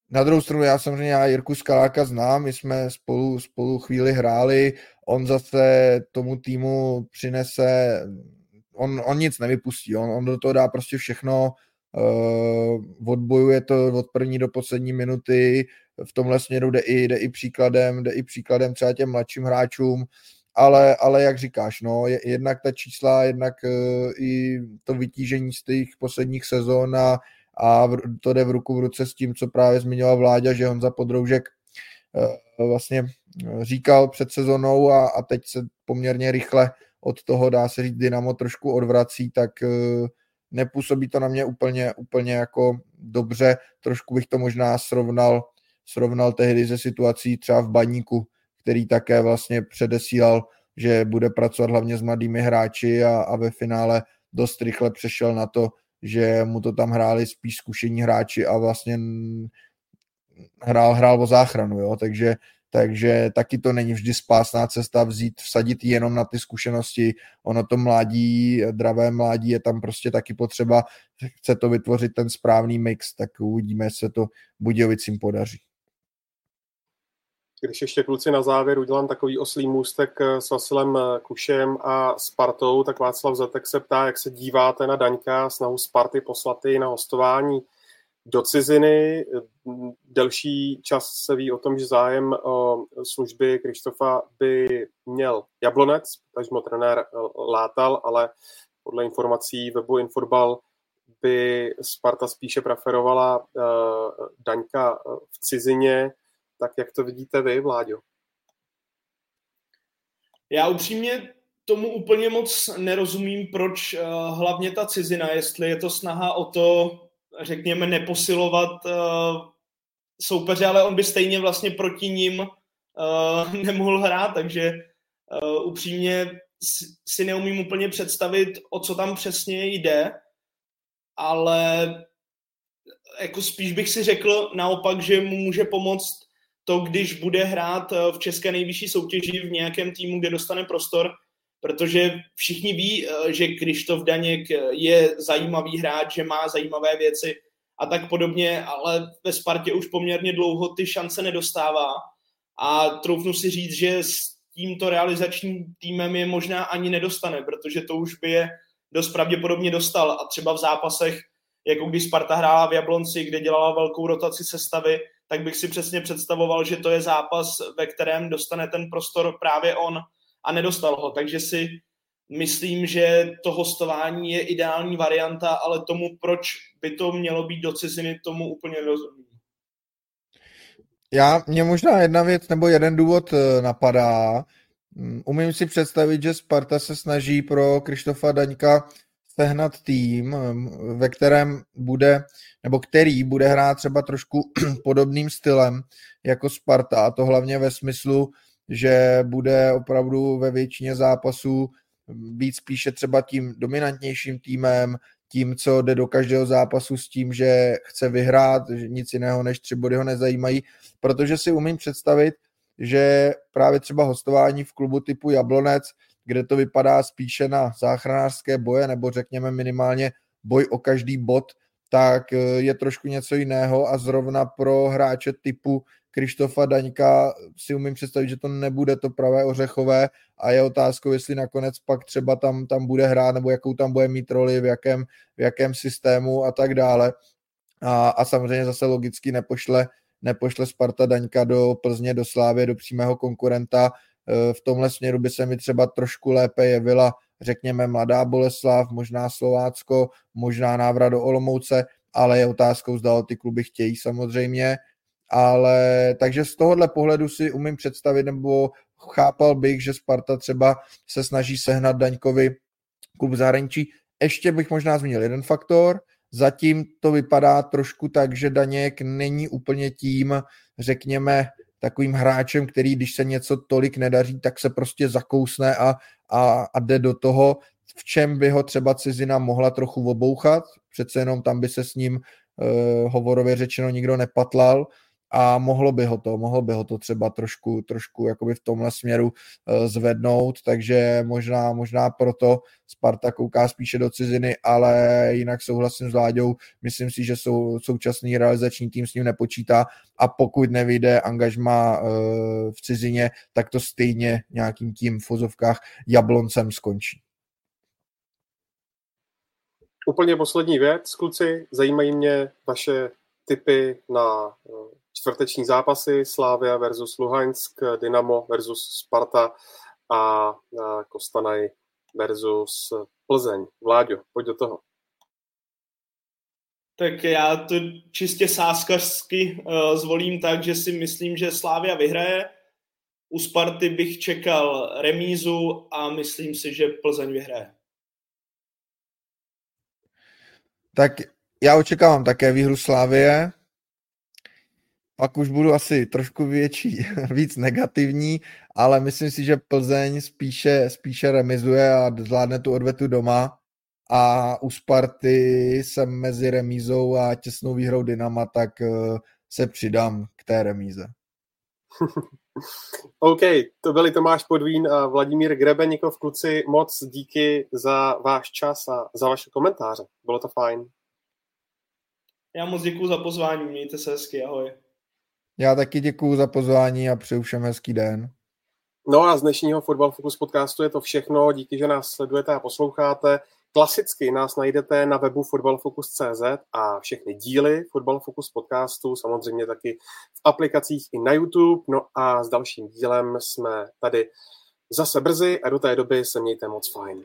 Na druhou stranu, já samozřejmě já Jirku Skaláka znám, my jsme spolu, spolu chvíli hráli, on zase tomu týmu přinese on, on nic nevypustí, on, on do toho dá prostě všechno, uh, odbojuje to od první do poslední minuty, v tomhle směru jde i, jde i příkladem, jde i příkladem třeba těm mladším hráčům, ale, ale jak říkáš, no, je, jednak ta čísla, jednak uh, i to vytížení z těch posledních sezon a, a v, to jde v ruku v ruce s tím, co právě zmiňoval Vláďa, že Honza Podroužek uh, vlastně říkal před sezonou a, a teď se poměrně rychle od toho, dá se říct, Dynamo trošku odvrací, tak eh, nepůsobí to na mě úplně, úplně jako dobře. Trošku bych to možná srovnal, srovnal tehdy ze situací třeba v Baníku, který také vlastně předesílal, že bude pracovat hlavně s mladými hráči a, a ve finále dost rychle přešel na to, že mu to tam hráli spíš zkušení hráči a vlastně hrál, hrál o záchranu, jo? takže takže taky to není vždy spásná cesta vzít, vsadit jenom na ty zkušenosti. Ono to mládí, dravé mládí je tam prostě taky potřeba, chce to vytvořit ten správný mix, tak uvidíme, jestli se to Budějovicím podaří. Když ještě kluci na závěr udělám takový oslý můstek s Vasilem Kušem a Spartou, tak Václav Zetek se ptá, jak se díváte na Daňka, snahu Sparty poslat na hostování do ciziny. Delší čas se ví o tom, že zájem o služby Krištofa by měl Jablonec, takže mu trenér eh, látal, ale podle informací webu Infotbal by Sparta spíše preferovala Daňka eh, v cizině. Tak jak to vidíte vy, Vláďo? Já upřímně tomu úplně moc nerozumím, proč uh, hlavně ta cizina, jestli je to snaha o to řekněme, neposilovat uh, soupeře, ale on by stejně vlastně proti ním uh, <laughs> nemohl hrát, takže upřímně si neumím úplně představit, o co tam přesně jde, ale jako spíš bych si řekl naopak, že mu může pomoct to, když bude hrát v české nejvyšší soutěži v nějakém týmu, kde dostane prostor, protože všichni ví, eh, že Krištof Daněk eh, je zajímavý hráč, že má zajímavé věci a tak podobně, ale ve Spartě už poměrně dlouho ty šance nedostává. A troufnu si říct, že s tímto realizačním týmem je možná ani nedostane, protože to už by je dost pravděpodobně dostal. A třeba v zápasech, jako když Sparta hrála v Jablonci, kde dělala velkou rotaci sestavy, tak bych si přesně představoval, že to je zápas, ve kterém dostane ten prostor právě on a nedostal ho. Takže si myslím, že to hostování je ideální varianta, ale tomu, proč by to mělo být do ciziny, tomu úplně nerozumím. Já, mě možná jedna věc nebo jeden důvod eh, napadá. Mm, umím si představit, že Sparta se snaží pro Krištofa Daňka sehnat tým, ve kterém bude, nebo který bude hrát třeba trošku <clears throat> podobným stylem jako Sparta, a to hlavně ve smyslu, že bude opravdu ve většině zápasů být spíše třeba tím dominantnějším týmem, tím, co jde do každého zápasu s tím, že chce vyhrát, že nic jiného než tři body ho nezajímají, protože si umím představit, že právě třeba hostování v klubu typu Jablonec, kde to vypadá spíše na záchranářské boje, nebo řekněme minimálně boj o každý bod, tak eh, je trošku něco jiného a zrovna pro hráče typu Krištofa Daňka si umím představit, že to nebude to pravé ořechové a je otázkou, jestli nakonec pak třeba tam, tam bude hrát nebo jakou tam bude mít roli, v jakém, v jakém systému a tak dále. A, a samozřejmě zase logicky nepošle, nepošle Sparta Daňka do Plzně, do Slávy, do přímého konkurenta. E, v tomhle směru by se mi třeba trošku lépe jevila, řekněme, Mladá Boleslav, možná Slovácko, možná návrat do Olomouce, ale je otázkou, zda ty kluby chtějí samozřejmě ale takže z tohohle pohledu si umím představit, nebo chápal bych, že Sparta třeba se snaží sehnat Daňkovi klub zahraničí. Ještě bych možná zmínil jeden faktor, zatím to vypadá trošku tak, že Daněk není úplně tím, řekněme, takovým hráčem, který když se něco tolik nedaří, tak se prostě zakousne a, a, a jde do toho, v čem by ho třeba cizina mohla trochu obouchat, přece jenom tam by se s ním uh, hovorově řečeno nikdo nepatlal, a mohlo by ho to, mohlo by ho to třeba trošku, trošku jakoby v tomhle směru uh, zvednout, takže možná, možná proto Sparta kouká spíše do ciziny, ale jinak souhlasím s Láďou, myslím si, že sou, současný realizační tým s ním nepočítá a pokud nevyjde angažma uh, v cizině, tak to stejně nějakým tím v fozovkách jabloncem skončí. Úplně poslední věc, kluci, zajímají mě vaše typy na eh, čtvrteční zápasy Slávia versus Luhansk, Dynamo versus Sparta a Kostanaj versus Plzeň. Vláďo, pojď do toho. Tak já to čistě sáskařsky uh, zvolím tak, že si myslím, že Slávia vyhraje. U Sparty bych čekal remízu a myslím si, že Plzeň vyhraje. Tak já očekávám také výhru Slávie pak už budu asi trošku větší, <laughs> víc negativní, ale myslím si, že Plzeň spíše, spíše remizuje a zvládne tu odvetu doma a u Sparty jsem mezi remízou a těsnou výhrou Dynama, tak eh, se přidám k té remíze. <laughs> OK, to byli Tomáš Podvín a Vladimír Grebenikov. Kluci, moc díky za váš čas a za vaše komentáře. Bylo to fajn. Já moc děkuji za pozvání, mějte se hezky, ahoj. Já taky děkuji za pozvání a přeju všem hezký den. No a z dnešního Football Focus podcastu je to všechno. Díky, že nás sledujete a posloucháte. Klasicky nás najdete na webu footballfocus.cz a všechny díly Football Focus podcastu samozřejmě taky v aplikacích i na YouTube. No a s dalším dílem jsme tady zase brzy a do té doby se mějte moc fajn.